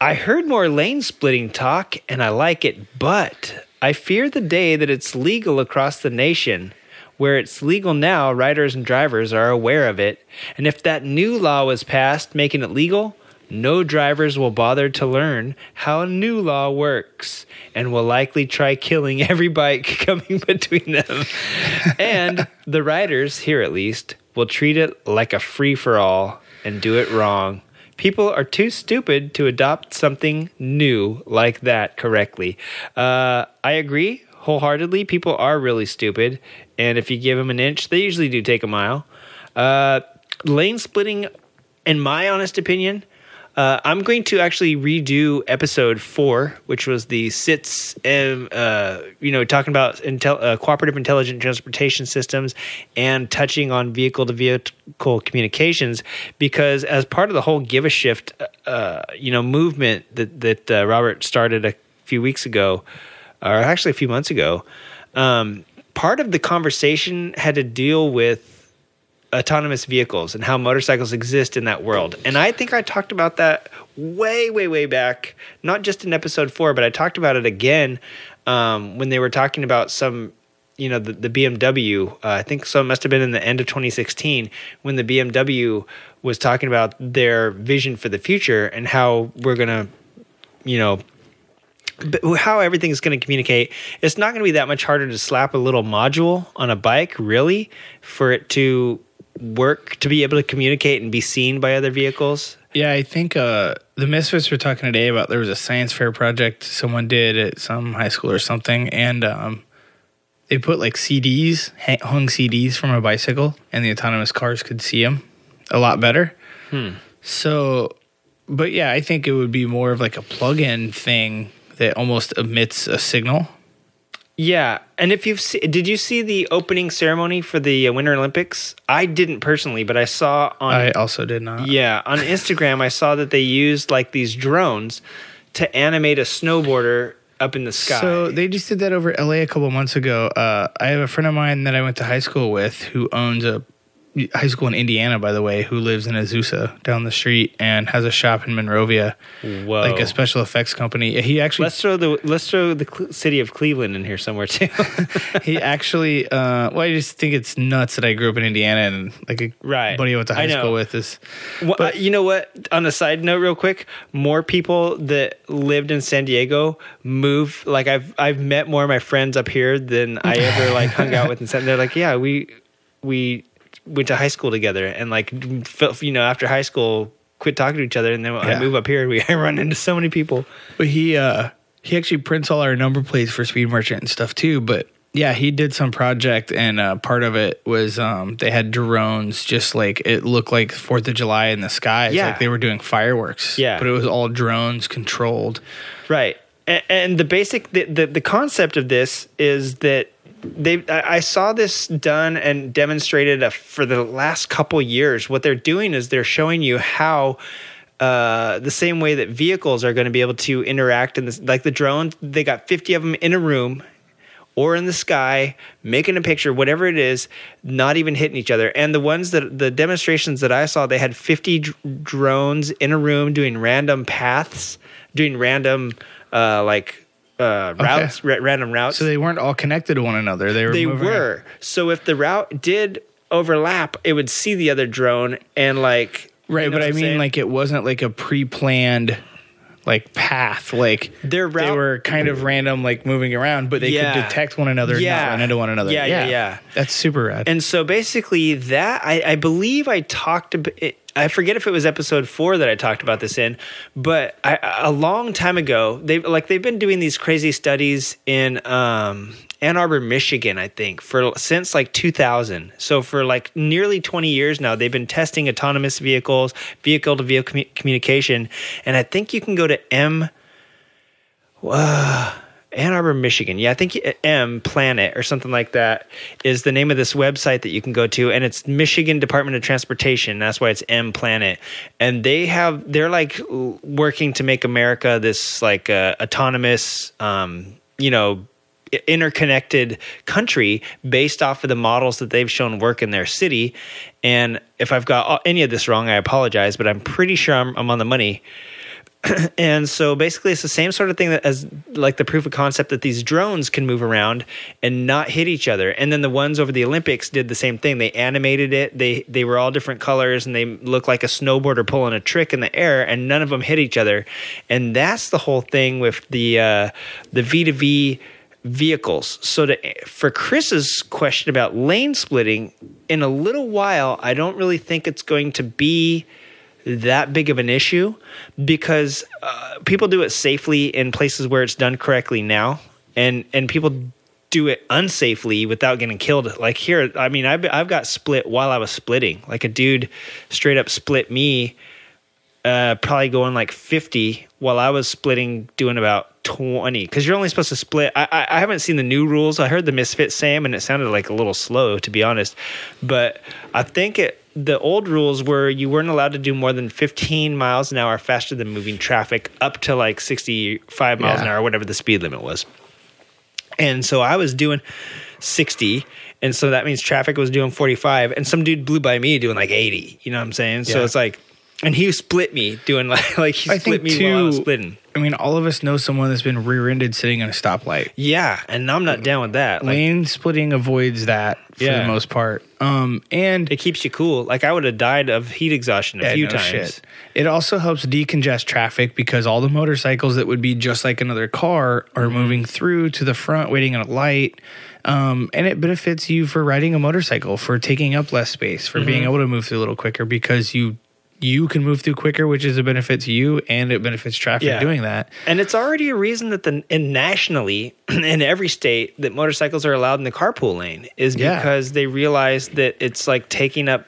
I heard more lane splitting talk and I like it, but I fear the day that it's legal across the nation. Where it's legal now, riders and drivers are aware of it. And if that new law was passed making it legal, no drivers will bother to learn how a new law works and will likely try killing every bike coming between them. and the riders, here at least, will treat it like a free for all and do it wrong. People are too stupid to adopt something new like that correctly. Uh, I agree wholeheartedly. People are really stupid. And if you give them an inch, they usually do take a mile. Uh, lane splitting, in my honest opinion, uh, I'm going to actually redo episode four, which was the C-ITS, um, uh, you know, talking about intel- uh, cooperative intelligent transportation systems and touching on vehicle to vehicle communications, because as part of the whole give a shift, uh, you know, movement that that uh, Robert started a few weeks ago, or actually a few months ago, um, part of the conversation had to deal with autonomous vehicles and how motorcycles exist in that world. And I think I talked about that way, way, way back, not just in episode four, but I talked about it again um, when they were talking about some, you know, the, the BMW. Uh, I think so. It must have been in the end of 2016 when the BMW was talking about their vision for the future and how we're going to, you know, how everything's going to communicate it's not going to be that much harder to slap a little module on a bike really for it to work to be able to communicate and be seen by other vehicles Yeah, I think uh, the Misfits were talking today about there was a science fair project someone did at some high school or something, and um, they put like CDs, hung CDs from a bicycle, and the autonomous cars could see them a lot better. So, but yeah, I think it would be more of like a plug-in thing that almost emits a signal. Yeah and if you've did you see the opening ceremony for the uh, winter olympics i didn't personally but i saw on I also did not. Yeah, on Instagram, I saw that they used like these drones to animate a snowboarder up in the sky. So they just did that over LA a couple months ago. Uh, I have a friend of mine that I went to high school with who owns a high school in Indiana, by the way, who lives in Azusa down the street and has a shop in Monrovia, Whoa. like a special effects company. He actually let's throw the let's throw the city of Cleveland in here somewhere too. he actually uh, well, I just think it's nuts that I grew up in Indiana and like a Right. buddy I went to high school with is Well, uh, you know what? On a side note, real quick, more people that lived in San Diego move. Like I've I've met more of my friends up here than I ever like hung out with. And San- they're like, yeah, we we went to high school together, and like you know after high school, quit talking to each other, and then I move up here, we I run into so many people. But he uh he actually prints all our number plates for Speed Merchant and stuff too. But yeah, he did some project and uh, part of it was um they had drones just like it looked like Fourth of July in the skies. Yeah. Like they were doing fireworks. Yeah. But it was all drones controlled. Right. And, and the basic the, the the concept of this is that they I saw this done and demonstrated for the last couple years. What they're doing is they're showing you how uh, the same way that vehicles are going to be able to interact in this, like the drones, they got 50 of them in a room or in the sky, making a picture, whatever it is, not even hitting each other. And the ones that the demonstrations that I saw, they had 50 dr- drones in a room doing random paths, doing random uh, like uh, routes, ra- random routes. So they weren't all connected to one another. They were. They were. around. So if the route did overlap, it would see the other drone and like right. you know but I mean, saying? like it wasn't like a pre-planned like path. Like Their they were kind of random, like moving around, but they Yeah. could detect one another and Yeah. not run into one another. Yeah, yeah, yeah. That's super rad. And so basically, that I, I believe I talked about. I forget if it was episode four that I talked about this in, but I, a long time ago, they like they've been doing these crazy studies in um, Ann Arbor, Michigan, I think, for since like 2000. So for like nearly 20 years now, they've been testing autonomous vehicles, vehicle to vehicle communication, and I think you can go to M. Ann Arbor, Michigan. Yeah, I think M Planet or something like that is the name of this website that you can go to, and it's Michigan Department of Transportation. That's why it's M Planet, and they have they're like working to make America this like uh, autonomous, um, you know. Interconnected country based off of the models that they've shown work in their city. And if I've got any of this wrong, I apologize, but I'm pretty sure I'm, I'm on the money. And so basically it's the same sort of thing that as like the proof of concept that these drones can move around and not hit each other. And then the ones over the olympics did the same thing. They animated it. They they were all different colors and they looked like a snowboarder pulling a trick in the air and none of them hit each other. And that's the whole thing with the uh the v2v vehicles so to for chris's question about lane splitting in a little while i don't really think it's going to be that big of an issue because uh, people do it safely in places where it's done correctly now, and and people do it unsafely without getting killed. Like here, I mean, I've I've got split while I was splitting. Like a dude straight up split me, uh, probably going like fifty while I was splitting, doing about twenty. Because you're only supposed to split. I, I I haven't seen the new rules. I heard the Misfit Sam, and it sounded like a little slow, to be honest. But I think it the old rules were you weren't allowed to do more than 15 miles an hour faster than moving traffic up to like 65 miles an hour whatever the speed limit was and so i was doing 60 and so that means traffic was doing 45 and some dude blew by me doing like 80 you know what i'm saying so it's like and he split me doing like like he I split me while i was splitting I mean, all of us know someone that's been rear-ended sitting in a stoplight. yeah and i'm not down with that like Lane splitting avoids that for Yeah. the most part. Um, and it keeps you cool like i would have died of heat exhaustion a Yeah, few no times shit. It also helps decongest traffic because all the motorcycles that would be just like another car are Mm-hmm. moving through to the front, waiting at a light. Um, and it benefits you for riding a motorcycle, for taking up less space, for Mm-hmm. being able to move through a little quicker because you you can move through quicker, which is a benefit to you, and it benefits traffic Yeah. doing that. And it's already a reason that the in nationally in every state that motorcycles are allowed in the carpool lane is Yeah. because they realize that it's like taking up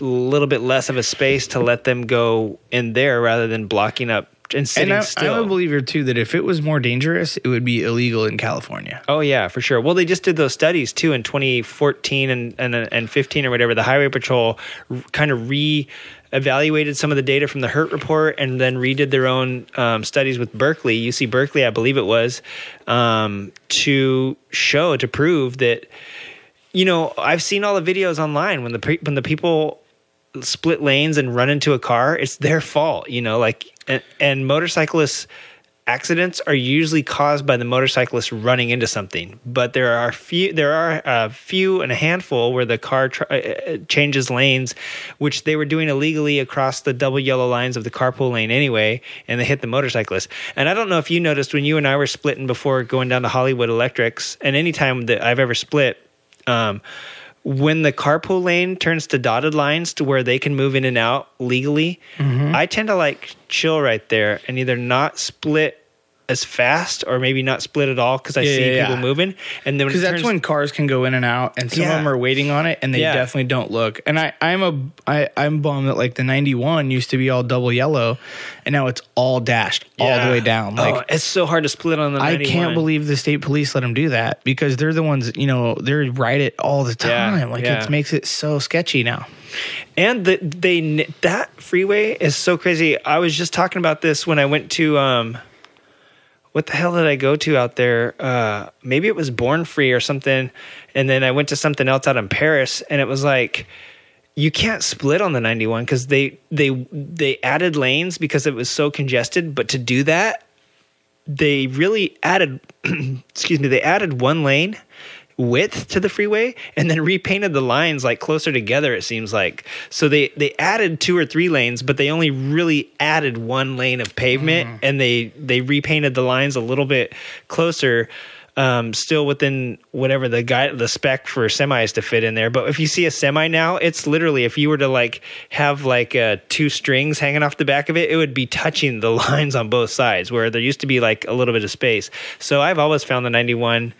a little bit less of a space to let them go in there rather than blocking up and sitting And I, still. I'm a believer too that if it was more dangerous, it would be illegal in California. Oh yeah, for sure. Well, they just did those studies too in 2014 and and, and 15 or whatever. The Highway Patrol r- kind of re-evaluated some of the data from the Hurt report and then redid their own um, studies with Berkeley, UC Berkeley, I believe it was, um, to show to prove that. You know, I've seen all the videos online when the pre- when the people split lanes and run into a car, it's their fault, you know, like and, and motorcyclists accidents are usually caused by the motorcyclist running into something, but there are few there are a few and a handful where the car tr- uh, uh, changes lanes, which they were doing illegally across the double yellow lines of the carpool lane anyway, and they hit the motorcyclist. And I don't know if you noticed when you and I were splitting before going down to Hollywood Electrics, and any time that I've ever split, um, when the carpool lane turns to dotted lines to where they can move in and out legally, mm-hmm. I tend to like chill right there and either not split as fast or maybe not split at all because I Yeah, see yeah, people yeah. moving. And then because that's turns- when cars can go in and out, and some of them are waiting on it, and they definitely don't look. And I, I'm a, I, I'm bummed that like the '91 used to be all double yellow, and now it's all dashed all the way down. Like oh, it's so hard to split on the. I can't believe the state police let them do that because they're the ones, you know, they write it all the time. like it makes it so sketchy now. And the, they that freeway is so crazy. I was just talking about this when I went to um, what the hell did I go to out there? Uh, maybe it was Born Free or something. And then I went to something else out in Perris, and it was like you can't split on the 91 because they they they added lanes because it was so congested. But to do that, they really added excuse me they added one lane width to the freeway and then repainted the lines like closer together it seems like so they they added two or three lanes but they only really added one lane of pavement and they they repainted the lines a little bit closer um, still within whatever the guy the spec for semis to fit in there. But if you see a semi now, it's literally if you were to like have like uh, two strings hanging off the back of it, it would be touching the lines on both sides where there used to be like a little bit of space. So I've always found the 91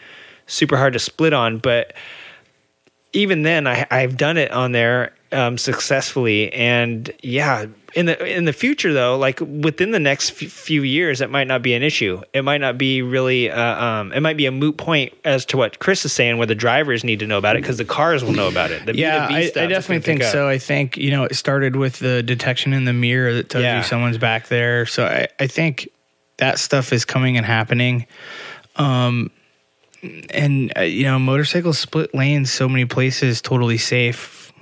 super hard to split on, but even then I, I've done it on there um, successfully and yeah in the in the future though like within the next f- few years it might not be an issue it might not be really uh, um, it might be a moot point as to what chris is saying where the drivers need to know about it because the cars will know about it the Yeah, V2V I, stuff I definitely think so. I think you know it started with the detection in the mirror that tells Yeah. you someone's back there. So I, I think that stuff is coming and happening. Um, and uh, you know, motorcycles split lanes so many places, totally safe.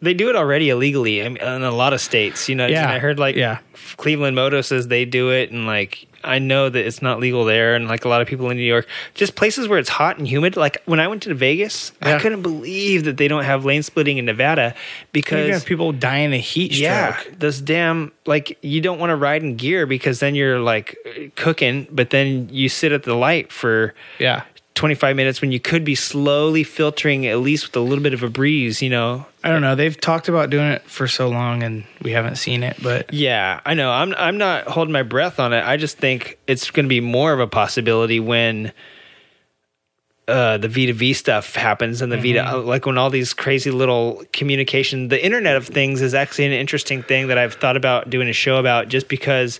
they do it already illegally I mean, in a lot of states you know Yeah, i heard like yeah. cleveland moto says they do it and like i know that it's not legal there and like a lot of people in new york just places where it's hot and humid like when i went to vegas i couldn't believe that they don't have lane splitting in nevada because people in a heat stroke. yeah, this damn like you don't want to ride in gear because then you're like cooking, but then you sit at the light for yeah. 25 minutes when you could be slowly filtering at least with a little bit of a breeze, you know. I don't know. They've talked about doing it for so long, and we haven't seen it. But Yeah, I know. I'm I'm not holding my breath on it. I just think it's going to be more of a possibility when uh, the V2V stuff happens and the Vita, like when all these crazy little communication, the Internet of Things is actually an interesting thing that I've thought about doing a show about just because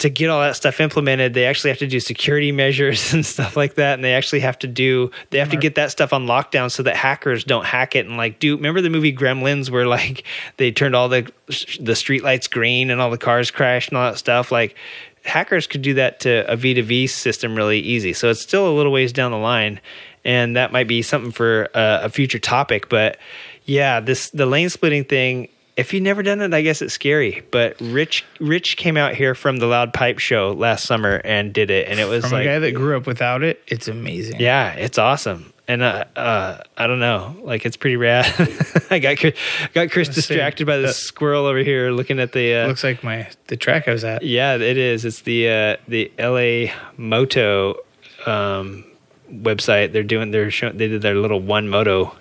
to get all that stuff implemented, they actually have to do security measures and stuff like that. And they actually have to do, they have to get that stuff on lockdown so that hackers don't hack it and like do, remember the movie Gremlins where like they turned all the, the street lights green and all the cars crashed and all that stuff? Like hackers could do that to a V2V system really easy. So it's still a little ways down the line. And that might be something for a, a future topic. But yeah, this, the lane splitting thing, if you've never done it, I guess it's scary. But Rich Rich came out here from the Loud Pipe Show last summer and did it, and it was from like, a guy that grew up without it, it's amazing. yeah, it's awesome. And uh, uh, I don't know, like it's pretty rad. I got Chris- got Chris distracted by the Uh, squirrel over here looking at the. Uh, looks like my the track I was at. yeah, it is. It's the uh, the LA Moto um, website. They're doing. They're showing. They did their little one moto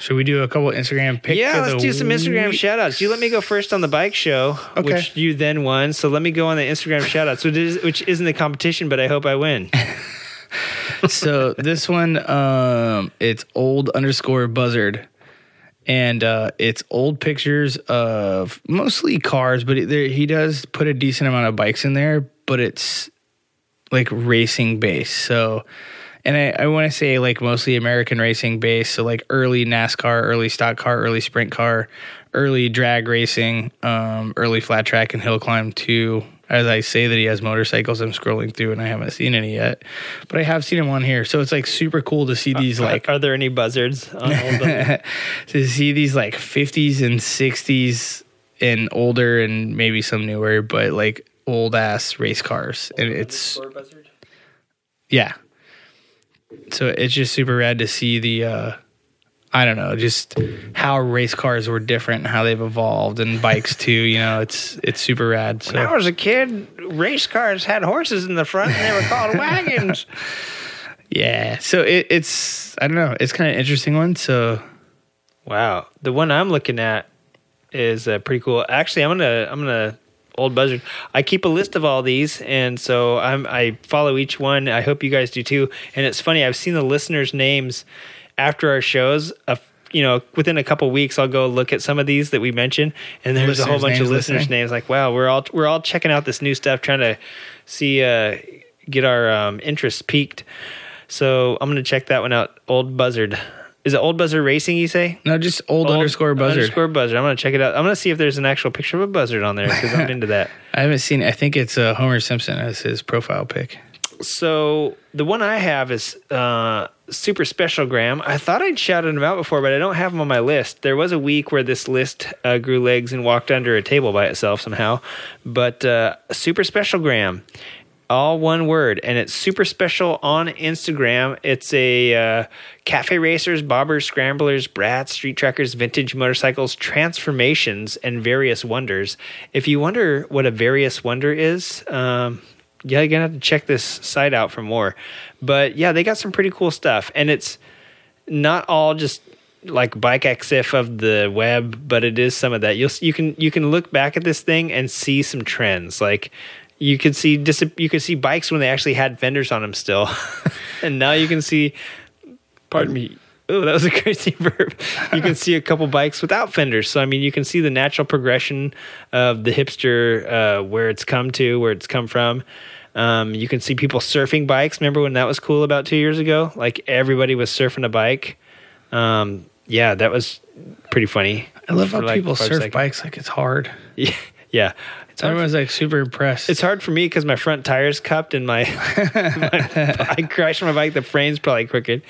Should we do a couple Instagram pics? yeah, let's do some Instagram week? shout outs. You let me go first on the bike show, Okay. which you then won. So let me go on the Instagram shout outs, which, is, which isn't a competition, but I hope I win. so this one, um, it's old underscore buzzard, and uh, it's old pictures of mostly cars, but it, there, he does put a decent amount of bikes in there, but it's like racing base. So, and I, I want to say like mostly American racing base. So like early NASCAR, early stock car, early sprint car, early drag racing, um, early flat track and hill climb too. As I say that he has motorcycles, I'm scrolling through and I haven't seen any yet, but I have seen him on here. So it's like super cool to see these like Are there any buzzards? On old buzzards? to see these like 50s and 60s and older and maybe some newer, but like old ass race cars. And it's, yeah. So it's just super rad to see the, uh, I don't know, just how race cars were different and how they've evolved and bikes too. You know, it's it's super rad. So When I was a kid, race cars had horses in the front and they were called wagons. yeah, so it, it's I don't know, it's kind of interesting one. So Wow, the one I'm looking at is uh, pretty cool. Actually, I'm gonna I'm gonna Old Buzzard. I keep a list of all these, and so I'm I follow each one. I hope you guys do too. And it's funny, I've seen the listeners' names after our shows. Uh, you know, within a couple weeks, I'll go look at some of these that we mentioned, and there's a whole Listeners' bunch of listeners' listening. names. Like, wow, we're all we're all checking out this new stuff, trying to see uh, get our um, interest peaked. So I'm gonna check that one out. Old Buzzard. Is it Old Buzzard Racing? You say? No, just old, underscore buzzard. Underscore buzzard. I'm gonna check it out. I'm gonna see if there's an actual picture of a buzzard on there because I'm into that. I haven't seen. I think it's uh, Homer Simpson as his profile pic. So the one I have is uh, Super Special Gram. I thought I'd shouted him out before, but I don't have him on my list. There was a week where this list uh, grew legs and walked under a table by itself somehow. But uh, Super Special Gram, all one word, and it's super special on Instagram. It's a uh, cafe racers, bobbers, scramblers, brats, street trackers, vintage motorcycles, transformations, and various wonders. If you wonder what a various wonder is, um, yeah, you're gonna have to check this site out for more. But yeah, they got some pretty cool stuff, and it's not all just like Bike EXIF of the web, but it is some of that. You'll you can you can look back at this thing and see some trends. Like you could see dis- you could see bikes when they actually had fenders on them still, and now you can see. Pardon me. Oh, that was a crazy verb. You can see a couple bikes without fenders. So I mean, you can see the natural progression of the hipster, uh, where it's come to, where it's come from. Um, you can see people surfing bikes. Remember when that was cool about two years ago? Like everybody was surfing a bike. Um, yeah, that was pretty funny. I love how like, people surf bikes like it's hard. Yeah, yeah. It's Everyone's like super impressed. it's hard for me because my front tire's cupped and my, my I crashed my bike. The frame's probably crooked,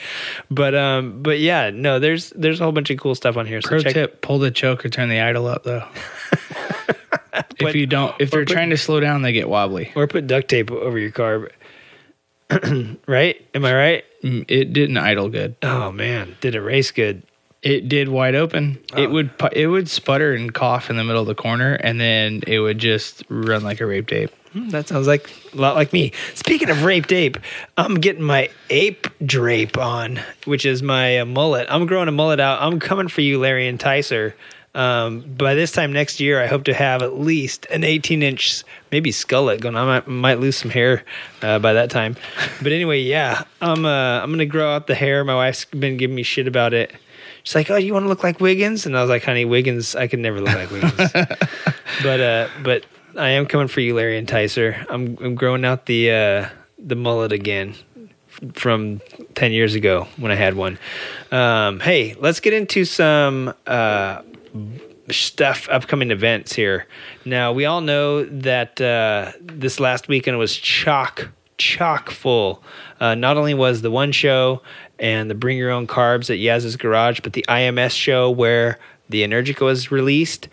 but um, but yeah, no, there's there's a whole bunch of cool stuff on here. So Pro check, tip: pull the choke or turn the idle up. Though, if you don't, if they're put- trying to slow down, they get wobbly. or put duct tape over your car. right? Am I right? Mm, It didn't idle good. Oh man, did it race good? It did wide open. Oh. It would it would sputter and cough in the middle of the corner, and then it would just run like a rape tape. Hmm, That sounds like a lot like me. Speaking of raped ape, I'm getting my ape drape on, which is my uh, mullet. I'm growing a mullet out. I'm coming for you, Larry and Ticer. Um, by this time next year, I hope to have at least an 18 inch, maybe skullet going. I might, might lose some hair uh, by that time. But anyway, yeah, I'm uh, I'm gonna grow out the hair. My wife's been giving me shit about it. She's like, "Oh, you want to look like Wiggins?" And I was like, "Honey, Wiggins, I could never look like Wiggins." but uh, but I am coming for you, Larry and Ticer. I'm I'm growing out the uh, the mullet again from ten years ago when I had one. Um, hey, let's get into some uh, stuff, upcoming events here. Now we all know that uh, this last weekend was chock chock full. Uh, not only was the one show and the Bring Your Own Carbs at Yaz's Garage, but the IMS show where the Energica was released.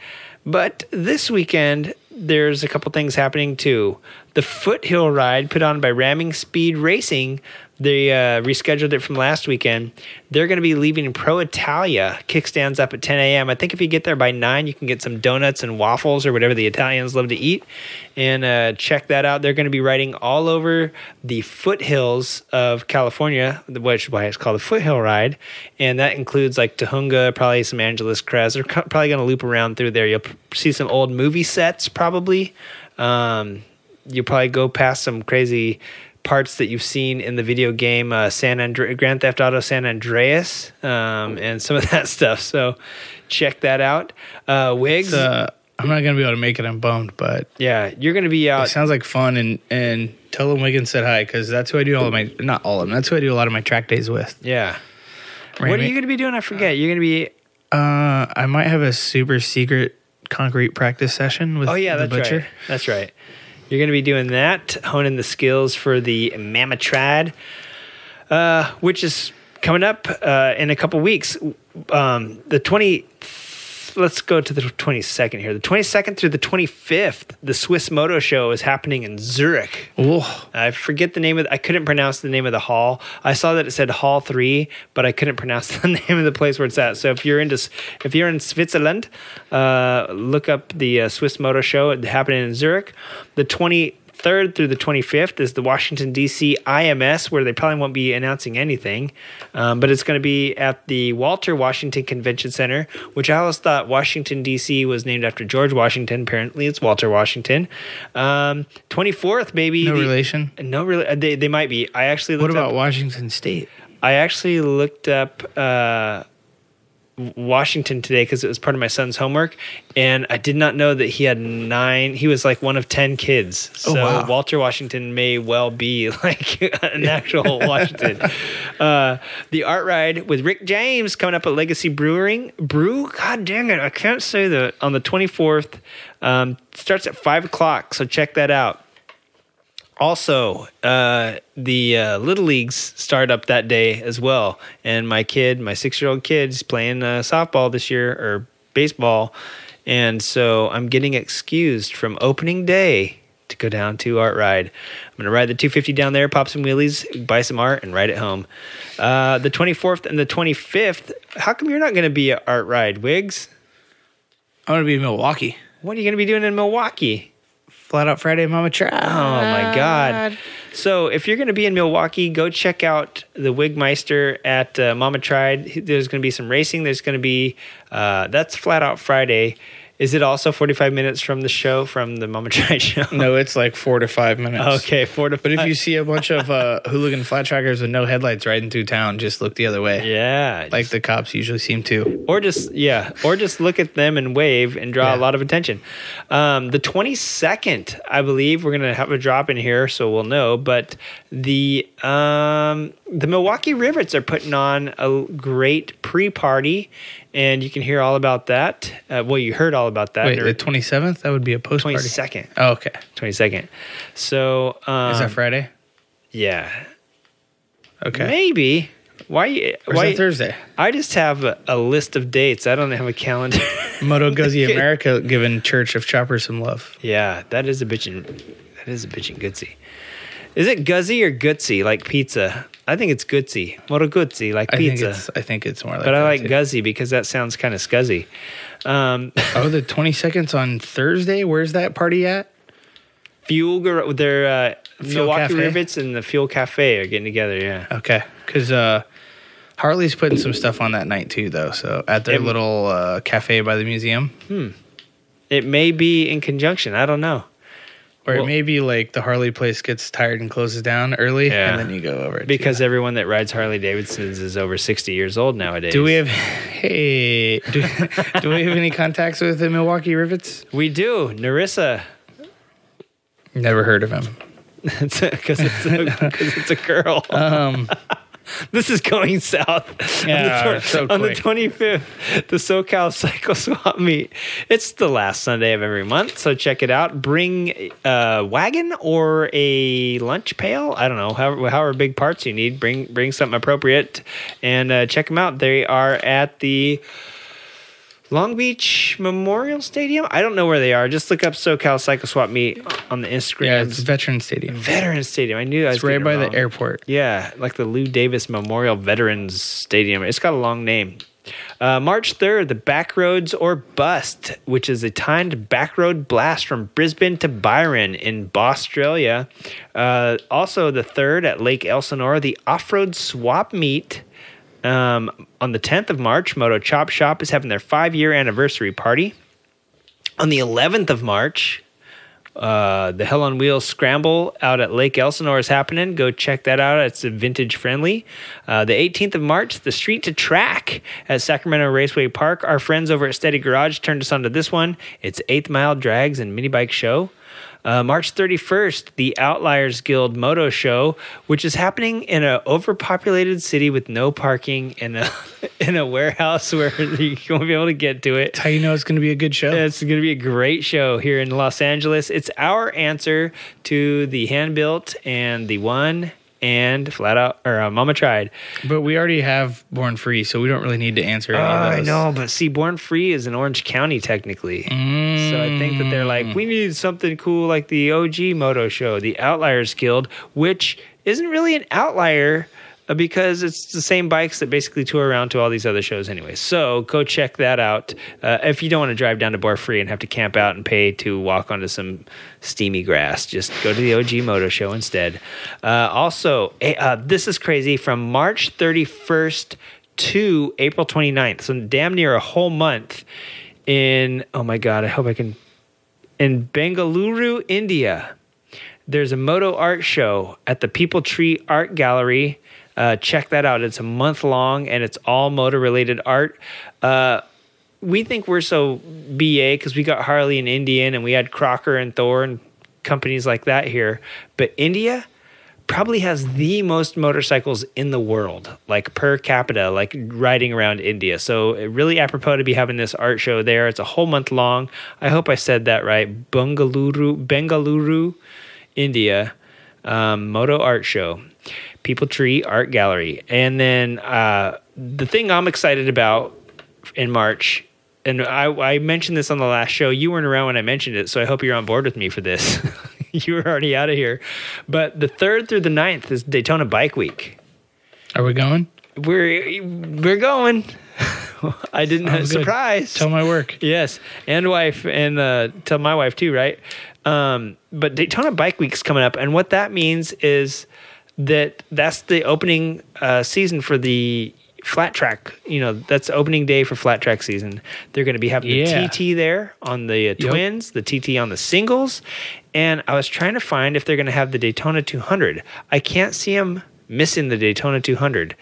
But this weekend, there's a couple things happening too. The Foothill Ride put on by Ramming Speed Racing, they uh, rescheduled it from last weekend. They're going to be leaving Pro Italia kickstands up at 10 a.m. I think if you get there by 9, you can get some donuts and waffles or whatever the Italians love to eat. And uh, check that out. They're going to be riding all over the foothills of California, which is why it's called the Foothill Ride. And that includes like Tujunga, probably some Angeles Crest. They're co- probably going to loop around through there. You'll p- see some old movie sets, probably. Um, you'll probably go past some crazy parts that you've seen in the video game uh, San Andre- Grand Theft Auto San Andreas um, and some of that stuff. So check that out. Uh, Wigs, Uh, I'm not gonna be able to make it. I'm bummed, but yeah, you're going to be it out. sounds like fun. And and tell them Wiggins said hi because that's who I do all of my not all of them. That's who I do a lot of my track days with. Yeah. What are you going to be doing? I forget. You're going to be. Uh, I might have a super secret concrete practice session with Oh yeah, the that's butcher. right. That's right. You're going to be doing that, honing the skills for the Mama Tried, uh, which is coming up uh, in a couple weeks. Um, the 20. Let's go to the 22nd here. The 22nd through the 25th, the Swiss Moto Show is happening in Zurich. Oh, I forget the name of. I couldn't pronounce the name of the hall. I saw that it said Hall Three, but I couldn't pronounce the name of the place where it's at. So if you're into, if you're in Switzerland, uh, look up the uh, Swiss Moto Show. It's happening in Zurich. The 23rd 3rd through the 25th is the Washington, D.C. IMS, where they probably won't be announcing anything. Um, but it's going to be at the Walter Washington Convention Center, which I always thought Washington, D.C. was named after George Washington. Apparently, it's Walter Washington. Um, 24th, maybe. No the- relation. No, really. They, they might be. I actually What looked about up, Washington State? I actually looked up uh, Washington today because it was part of my son's homework, and I did not know that he had nine. He was like one of ten kids. So Oh, wow. Walter Washington may well be like an actual Washington. Uh, the art ride with Rick James coming up at Legacy Brewing. Brew. God dang it! I can't say that on the twenty fourth. Um, starts at five o'clock, so check that out. Also, uh, the uh, little leagues start up that day as well, and my kid, my six-year-old kid, is playing uh, softball this year or baseball, and so I'm getting excused from opening day to go down to Art Ride. I'm gonna ride the 250 down there, pop some wheelies, buy some art, and ride it home. Uh, the 24th and the 25th. How come you're not gonna be at Art Ride, Wiggs? I'm gonna be in Milwaukee. What are you gonna be doing in Milwaukee? Flat out Friday, Mama Tried. Oh my God. So if you're going to be in Milwaukee, go check out the Wigmeister at uh, Mama Tried. There's going to be some racing. There's going to be, uh, that's Flat Out Friday. Is it also 45 minutes from the show, from the Mama Tried show? No, it's like four to five minutes. Okay, four to But if you see a bunch of uh, hooligan flat trackers with no headlights riding through town, just look the other way. Yeah. Like the cops usually seem to. or just yeah or just look at them and wave and draw a Yeah. lot of attention um, the 22nd i believe we're gonna have a drop in here so we'll know but the um, the milwaukee rivets are putting on a great pre-party and you can hear all about that uh, well you heard all about that Wait, the 27th? That would be a post party. 22nd Oh, okay. 22nd so um, Is that Friday? yeah Okay. maybe why Or is why Thursday? i just have a, a list of dates i don't have a calendar Moto Guzzi America giving Church of Choppers some love. Yeah, that is a bitchin' that is a bitchin' goodsy. Is it guzzy or gutsy like pizza? I think it's gutsy. Moto gutsy like I think pizza. it's I think it's more like But I like too. guzzy because that sounds kind of scuzzy. Um, Oh, the 22nd's on Thursday? Where's that party at? Fuel, Gar- their uh, Fuel Milwaukee Cafe? Rivets and the Fuel Cafe are getting together. Yeah, Okay. Cuz uh Harley's putting some stuff on that night too though. So at their It- little uh, cafe by the museum Hmm. it may be in conjunction. I don't know or Well- it may be like the Harley place gets tired and closes down early Yeah. and then you go over because everyone that rides Harley Davidsons is over sixty years old nowadays. Do we have hey do, do we have any contacts with the Milwaukee Rivets? We do. Narissa. Never heard of him. Because it's, a- it's a girl. Um This is going south. Yeah, on the, so on the 25th, the SoCal Cycle Swap Meet. It's the last Sunday of every month, so check it out. Bring a wagon or a lunch pail. I don't know, however, however big parts you need. Bring bring something appropriate and uh, check them out. They are at the Long Beach Memorial Stadium. I don't know where they are. Just look up SoCal Cycle Swap Meet on the Instagram. yeah, it's Veteran Stadium. Veteran Stadium. I knew I was It's right by the airport. Yeah, like the Lou Davis Memorial Veterans Stadium. It's got a long name. Uh, March 3rd, the Backroads or Bust, which is a timed backroad blast from Brisbane to Byron in Australia. Uh, also, the 3rd at Lake Elsinore, the Off Road Swap Meet. Um, on the 10th of March, Moto Chop Shop is having their five year anniversary party. On the 11th of March, uh, the Hell on Wheels Scramble out at Lake Elsinore is happening. Go check that out. It's vintage friendly. Uh, the 18th of March, the Street to Track at Sacramento Raceway Park. Our friends over at Steady Garage turned us onto this one. It's Eighth Mile Drags and Mini Bike Show. Uh, March 31st, the Outliers Guild Moto Show, which is happening in an overpopulated city with no parking in a in a warehouse where you won't be able to get to it. That's how you know it's going to be a good show. It's going to be a great show here in Los Angeles. It's our answer to the hand built and the one and flat out or uh, Mama tried. But we already have Born Free, so we don't really need to answer any of I those. know, but see, Born Free is in Orange County technically. Mm. So I think that they're like, we need something cool like the OG Moto Show, the Outliers Guild, which isn't really an outlier. Uh, because it's the same bikes that basically tour around to all these other shows anyway. So go check that out. Uh, if you don't want to drive down to Born Free and have to camp out and pay to walk onto some steamy grass, just go to the OG Moto Show instead. Uh, also, eh, uh, this is crazy from March 31st to April 29th, so damn near a whole month in, oh my God, I hope I can, in Bengaluru, India there's a moto art show at the People Tree Art Gallery. Uh, check that out. It's a month long and it's all motor related art. Uh, we think we're so BA because we got Harley and Indian and we had Crocker and Thor and companies like that here. But India probably has the most motorcycles in the world, like per capita, like riding around India. So really apropos to be having this art show there. It's a whole month long. I hope I said that right. Bengaluru, Bengaluru. India um, Moto Art Show, People Tree Art Gallery. And then uh, the thing I'm excited about in March, and I, I mentioned this on the last show. You weren't around when I mentioned it, so I hope you're on board with me for this. you were already out of here. But the 3rd through the 9th is Daytona Bike Week. Are we going? We're we're going. I didn't Sounds good. surprise. Tell my work. Yes, and wife, and uh, tell my wife too, right? Um, but Daytona Bike Week's coming up, and what that means is that that's the opening uh, season for the flat track. You know, that's opening day for flat track season. They're going to be having Yeah. the TT there on the uh, Yep. twins, the TT on the singles, and I was trying to find if they're going to have the Daytona 200. I can't see them missing the Daytona 200.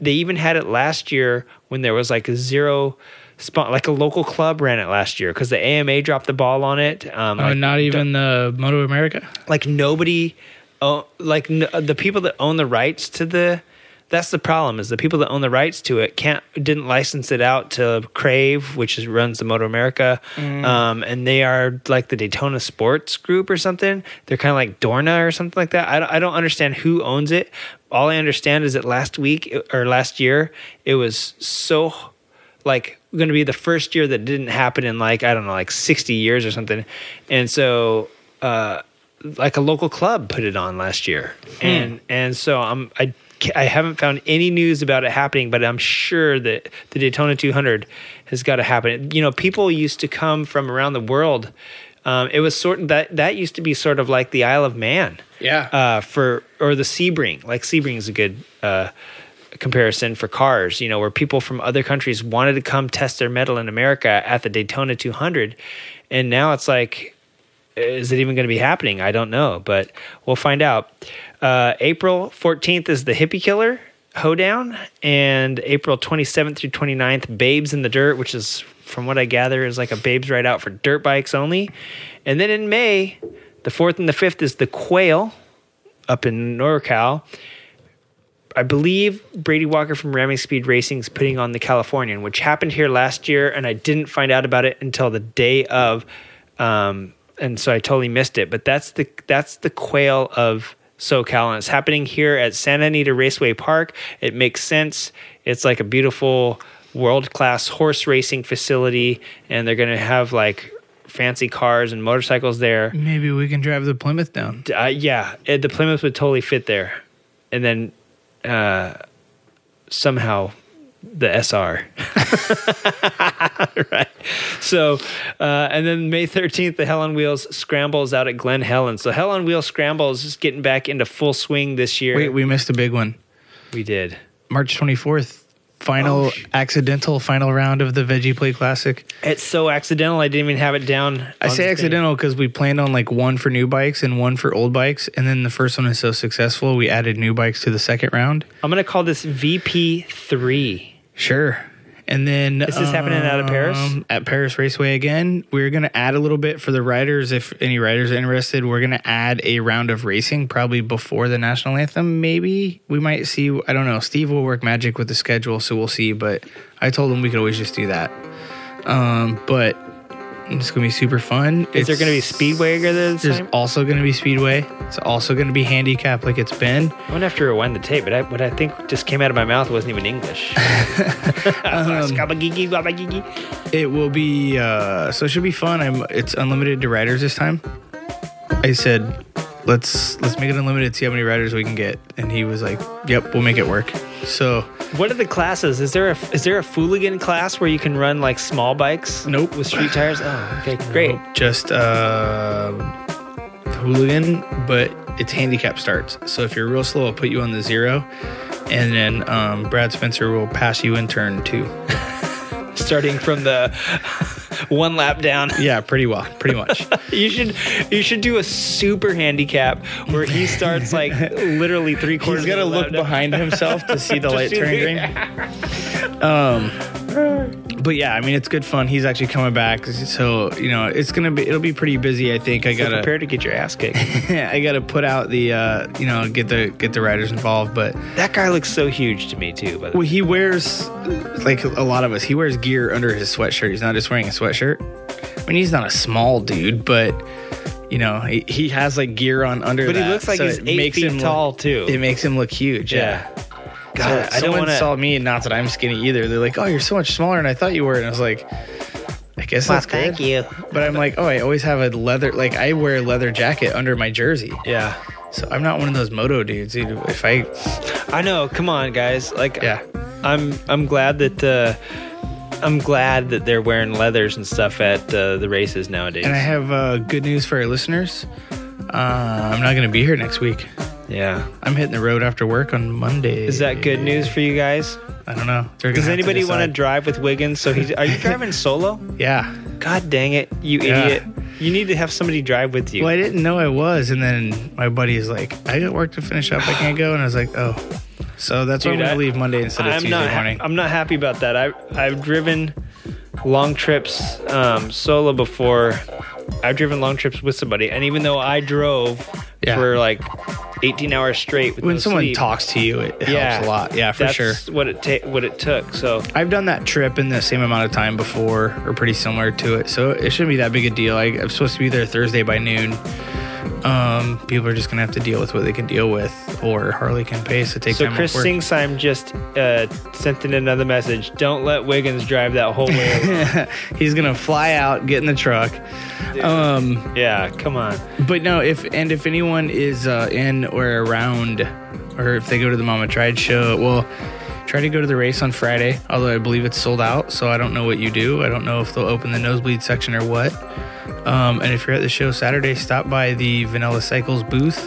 They even had it last year when there was like a zero. Spot, like a local club ran it last year because the AMA dropped the ball on it. Um, Oh, like, not even the Moto America. like nobody oh, like n- the people that own the rights to the that's the problem is the people that own the rights to it can't didn't license it out to KRAVE which is runs the moto america. Um, and they are like the daytona sports group or something. They're kind of like dorna or something like that. I don't, I don't understand who owns it. All i understand is that last week or last year it was so like going to be the first year that didn't happen in like I don't know like 60 years or something. And so uh like a local club put it on last year. And and so I'm I I haven't found any news about it happening, but I'm sure that the Daytona 200 has got to happen. You know, people used to come from around the world. Um, it was sort of that that used to be sort of like the Isle of Man Yeah. uh, for or the Sebring. Like Sebring is a good uh, comparison for cars. You know, where people from other countries wanted to come test their metal in America at the Daytona 200, and now it's like, is it even going to be happening? I don't know, but we'll find out. Uh, April 14th is the Hippie Killer Hoedown, and April 27th through 29th, Babes in the Dirt, which is, from what I gather, is like a Babes Ride Out for dirt bikes only. And then in May, the 4th and the 5th is the Quail up in NorCal. I believe Brady Walker from Ramming Speed Racing is putting on the Californian, which happened here last year, and I didn't find out about it until the day of, um, and so I totally missed it. But that's the that's the quail of SoCal, and it's happening here at Santa Anita Raceway Park. It makes sense. It's like a beautiful world class horse racing facility, and they're going to have like fancy cars and motorcycles there. Maybe we can drive the Plymouth down. Uh, yeah, uh, the Plymouth would totally fit there, and then uh, somehow the SR. right. So, uh, and then May 13th, the Hell on Wheels Scrambles out at Glen Helen. So, Hell on Wheels Scrambles is just getting back into full swing this year. Wait, we missed a big one. we did. March 24th, final Oh, accidental final round of the Veggie Plate Classic. It's so accidental. I didn't even have it down. I say accidental because we planned on like one for new bikes and one for old bikes, and then the first one is so successful, we added new bikes to the second round. I'm going to call this VP3. Sure. And then this Is this happening out of Perris? um, At Perris Raceway again. We're gonna add a little bit for the riders. If any riders are interested, we're gonna add a round of racing probably before the national anthem. Maybe we might see. I don't know. Steve will work magic with the schedule, so we'll see. But I told him we could always just do that. Um, but it's gonna be super fun. Is there going to be It's- Speedway this There's time? also going to be speedway. It's also going to be handicap like it's been. I'm gonna have to rewind the tape, but I, what I think just came out of my mouth wasn't even English. Um, It will be uh, so it should be fun. I'm it's unlimited to riders this time. I said let's let's make it unlimited. See how many riders we can get." And he was like, "Yep, we'll make it work." So What are the classes? Is there a is there a Fooligan class where you can run like small bikes? Nope. With street tires? Oh, okay, great. just uh, hooligan, but it's handicap starts. So if you're real slow, I'll put you on the zero, and then um, Brad Spencer will pass you in turn two. Starting from the one lap down. Yeah, pretty well, pretty much. You should you should do a super handicap where he starts like literally three quarters. He's got to look behind himself to see the light turning green. Um, but yeah, I mean, it's good fun. He's actually coming back, so you know, it's gonna be it'll be pretty busy. I think I So gotta prepare to get your ass kicked. I gotta put out the uh, you know get the get the riders involved, but that guy looks so huge to me too. But Well, he wears like a lot of us. He wears gear under his sweatshirt. He's not just wearing a sweatshirt. I mean, he's not a small dude, but you know, he, he has like gear on under. But he looks like so he's eight makes feet him tall, look, too. It makes him look huge. Yeah. yeah. God, I don't someone wanna- saw me. Not that I'm skinny either. They're like, "Oh, you're so much smaller than I thought you were," and I was like, "I guess that's good." Thank you. But I'm like, "Oh, I always have a leather. Like, I wear a leather jacket under my jersey, Yeah. so I'm not one of those moto dudes. Dude. If I, I know. Come on, guys. Like, yeah, I'm I'm glad that uh, I'm glad that they're wearing leathers and stuff at uh, the races nowadays. And I have uh, good news for our listeners. Uh, I'm not going to be here next week. Yeah. I'm hitting the road after work on Monday. Is that good news for you guys? I don't know. They're gonna Does have anybody want to decide. drive with Wiggins? So he's. Are you driving solo? Yeah. God dang it, you Yeah. idiot! You need to have somebody drive with you. Well, I didn't know I was, and then my buddy is like, "I got work to finish up. I can't go." And I was like, "Oh." So that's why I'm Dude, gonna I- leave Monday instead of I'm Tuesday not. ha- morning. I'm not happy about that. I I've driven long trips um, solo before. I've driven long trips with somebody, and even though I drove Yeah. for like 18 hours straight, with when no someone sleep, talks to you, it yeah, helps a lot. Yeah, for that's sure. What it ta- what it took. So I've done that trip in the same amount of time before, or pretty similar to it. So it shouldn't be that big a deal. I, I'm supposed to be there Thursday by noon. Um, people are just gonna have to deal with what they can deal with, or Harley can pay. So take so time Chris off work. Singsime just uh, sent in another message. Don't let Wiggins drive that whole way. He's gonna fly out, get in the truck. Um, yeah, come on. but no, if and if anyone is uh, in or around, or if they go to the Mama Tried show, well, try to go to the race on Friday. Although I believe it's sold out, so I don't know what you do. I don't know if they'll open the nosebleed section or what. Um, and if you're at the show Saturday, stop by the Vanilla Cycles booth.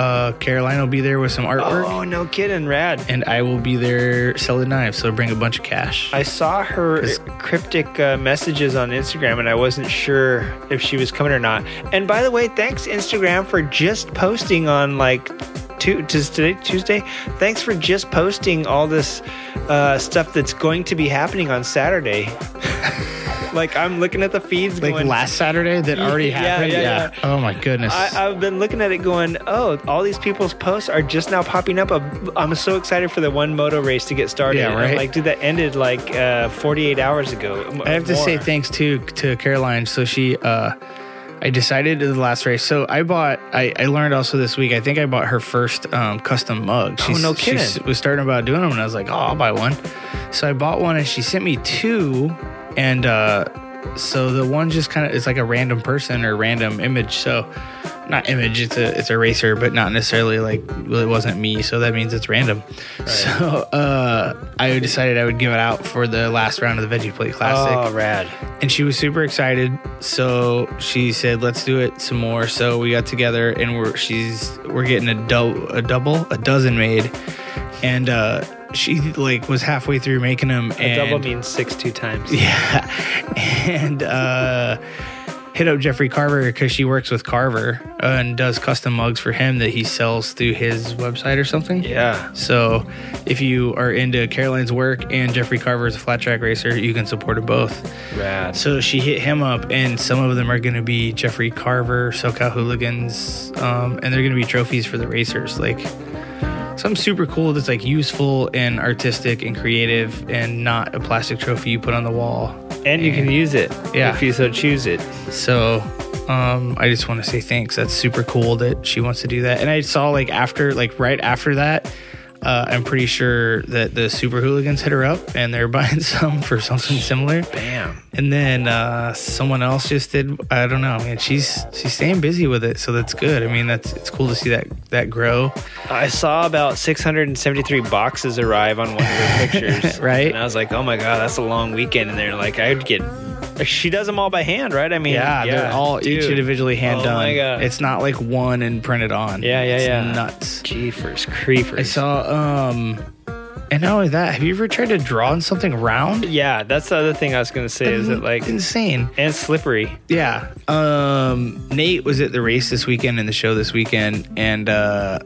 Uh, Caroline will be there with some artwork, Oh no kidding, rad. and I will be there selling knives. So bring a bunch of cash. I saw her cryptic uh, messages on Instagram, and I wasn't sure if she was coming or not. And by the way, thanks Instagram for just posting on like tis today Tuesday. Thanks for just posting all this uh, stuff that's going to be happening on Saturday. like I'm looking at the feeds, like going, last Saturday that already Yeah, happened. yeah, yeah. Oh my goodness. I, I've been looking at it going, oh, all these people's posts are just now popping up. I'm so excited for the one moto race to get started. Yeah, right. like, dude, that ended like uh, 48 hours ago. I have to say thanks to to Caroline. So she, uh, I decided to the last race. So I bought. I, I learned also this week. I think I bought her first um, custom mug. Oh, no She kidding. was starting about doing them, and I was like, oh, I'll buy one. So I bought one, and she sent me two, and uh, so the one just kind of is like a random person or random image. So not image. It's a it's a racer, but not necessarily like well, it wasn't me. So that means it's random. So uh, I decided I would give it out for the last round of the Veggie Plate Classic Oh, rad. and she was super excited. So she said, "Let's do it some more." So we got together, and we're she's we're getting a, double a double, a dozen made, and uh, she like was halfway through making them. A and, double means six two times. yeah, and uh, hit up Jeffrey Carver because she works with Carver and does custom mugs for him that he sells through his website or something. Yeah. So, if you are into Caroline's work and Jeffrey Carver is a flat track racer, you can support them both. Rad. So she hit him up, and some of them are going to be Jeffrey Carver, SoCal Hooligans, um, and they're going to be trophies for the racers. Like something super cool that's like useful and artistic and creative, and not a plastic trophy you put on the wall. And you can use it Yeah. if you so choose it. So um, I just want to say thanks. That's super cool that she wants to do that. And I saw like after, like right after that, uh, I'm pretty sure that the Super Hooligans hit her up and they're buying some for something similar. Bam. And then uh, someone else just did. I don't know. I mean, she's she's staying busy with it, so that's good. I mean, that's it's cool to see that that grow. I saw about 673 boxes arrive on one of her pictures. Right. And I was like, oh my God, that's a long weekend. And they're like, I would get. She does them all by hand, right? I mean, Yeah, they're all each individually hand Oh done. my God. It's not like one and printed on. Yeah, yeah, It's yeah. Nuts. Jeepers, creepers. I saw. um And not only that, have you ever tried to draw on something round? Yeah, that's the other thing I was going to say. Is it like. insane? And slippery. Yeah. Um Nate was at the race this weekend and the show this weekend and uh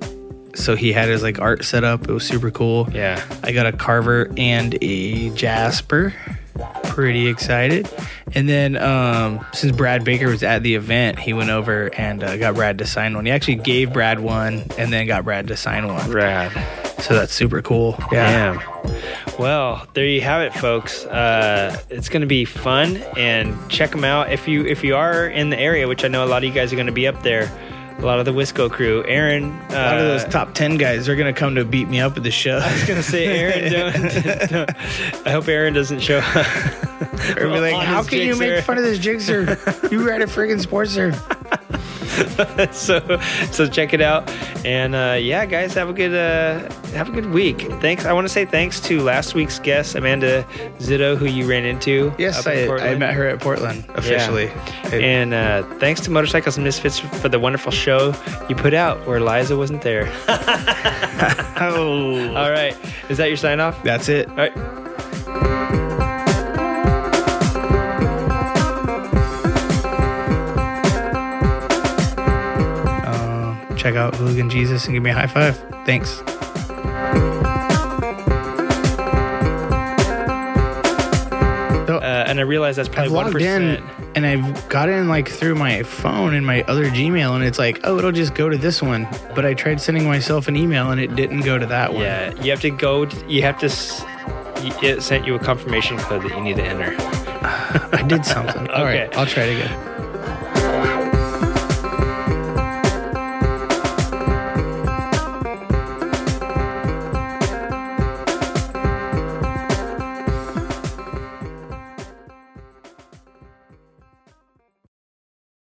so he had his like art set up. It was super cool. Yeah. I got a carver and a jasper. Pretty excited. And then um since Brad Baker was at the event, he went over and uh, got Brad to sign one. He actually gave Brad one and then got Brad to sign one. Rad. So that's super cool. Yeah. Damn. Well, there you have it, folks. Uh, it's going to be fun, and check them out if you if you are in the area, which I know a lot of you guys are going to be up there. A lot of the Wisco crew. Aaron. Uh, A lot of those top 10 guys are going to come to beat me up at the show. I was gonna say, Aaron. Don't, don't- I hope Aaron doesn't show. Or be like, how can you make fun of this Jigsaw? you ride a friggin' Sportster. so, so check it out, and uh, yeah, guys, have a good uh, have a good week. Thanks. I want to say thanks to last week's guest, Amanda Zitto, who you ran into. Yes, in I, I met her at Portland officially. I- And uh, thanks to Motorcycles and Misfits for the wonderful show you put out where Liza wasn't there. oh, All right. Is that your sign off? that's it. All right. Check out Hooligan Jesus and give me a high five. Thanks. So, Uh, and I realize that's probably one percent. and I've got in like through my phone and my other Gmail, and it's like, oh, it'll just go to this one. But I tried sending myself an email and it didn't go to that one. Yeah, you have to go. You have to. It sent you a confirmation code that you need to enter. I did something. All right, Okay. I'll try it again.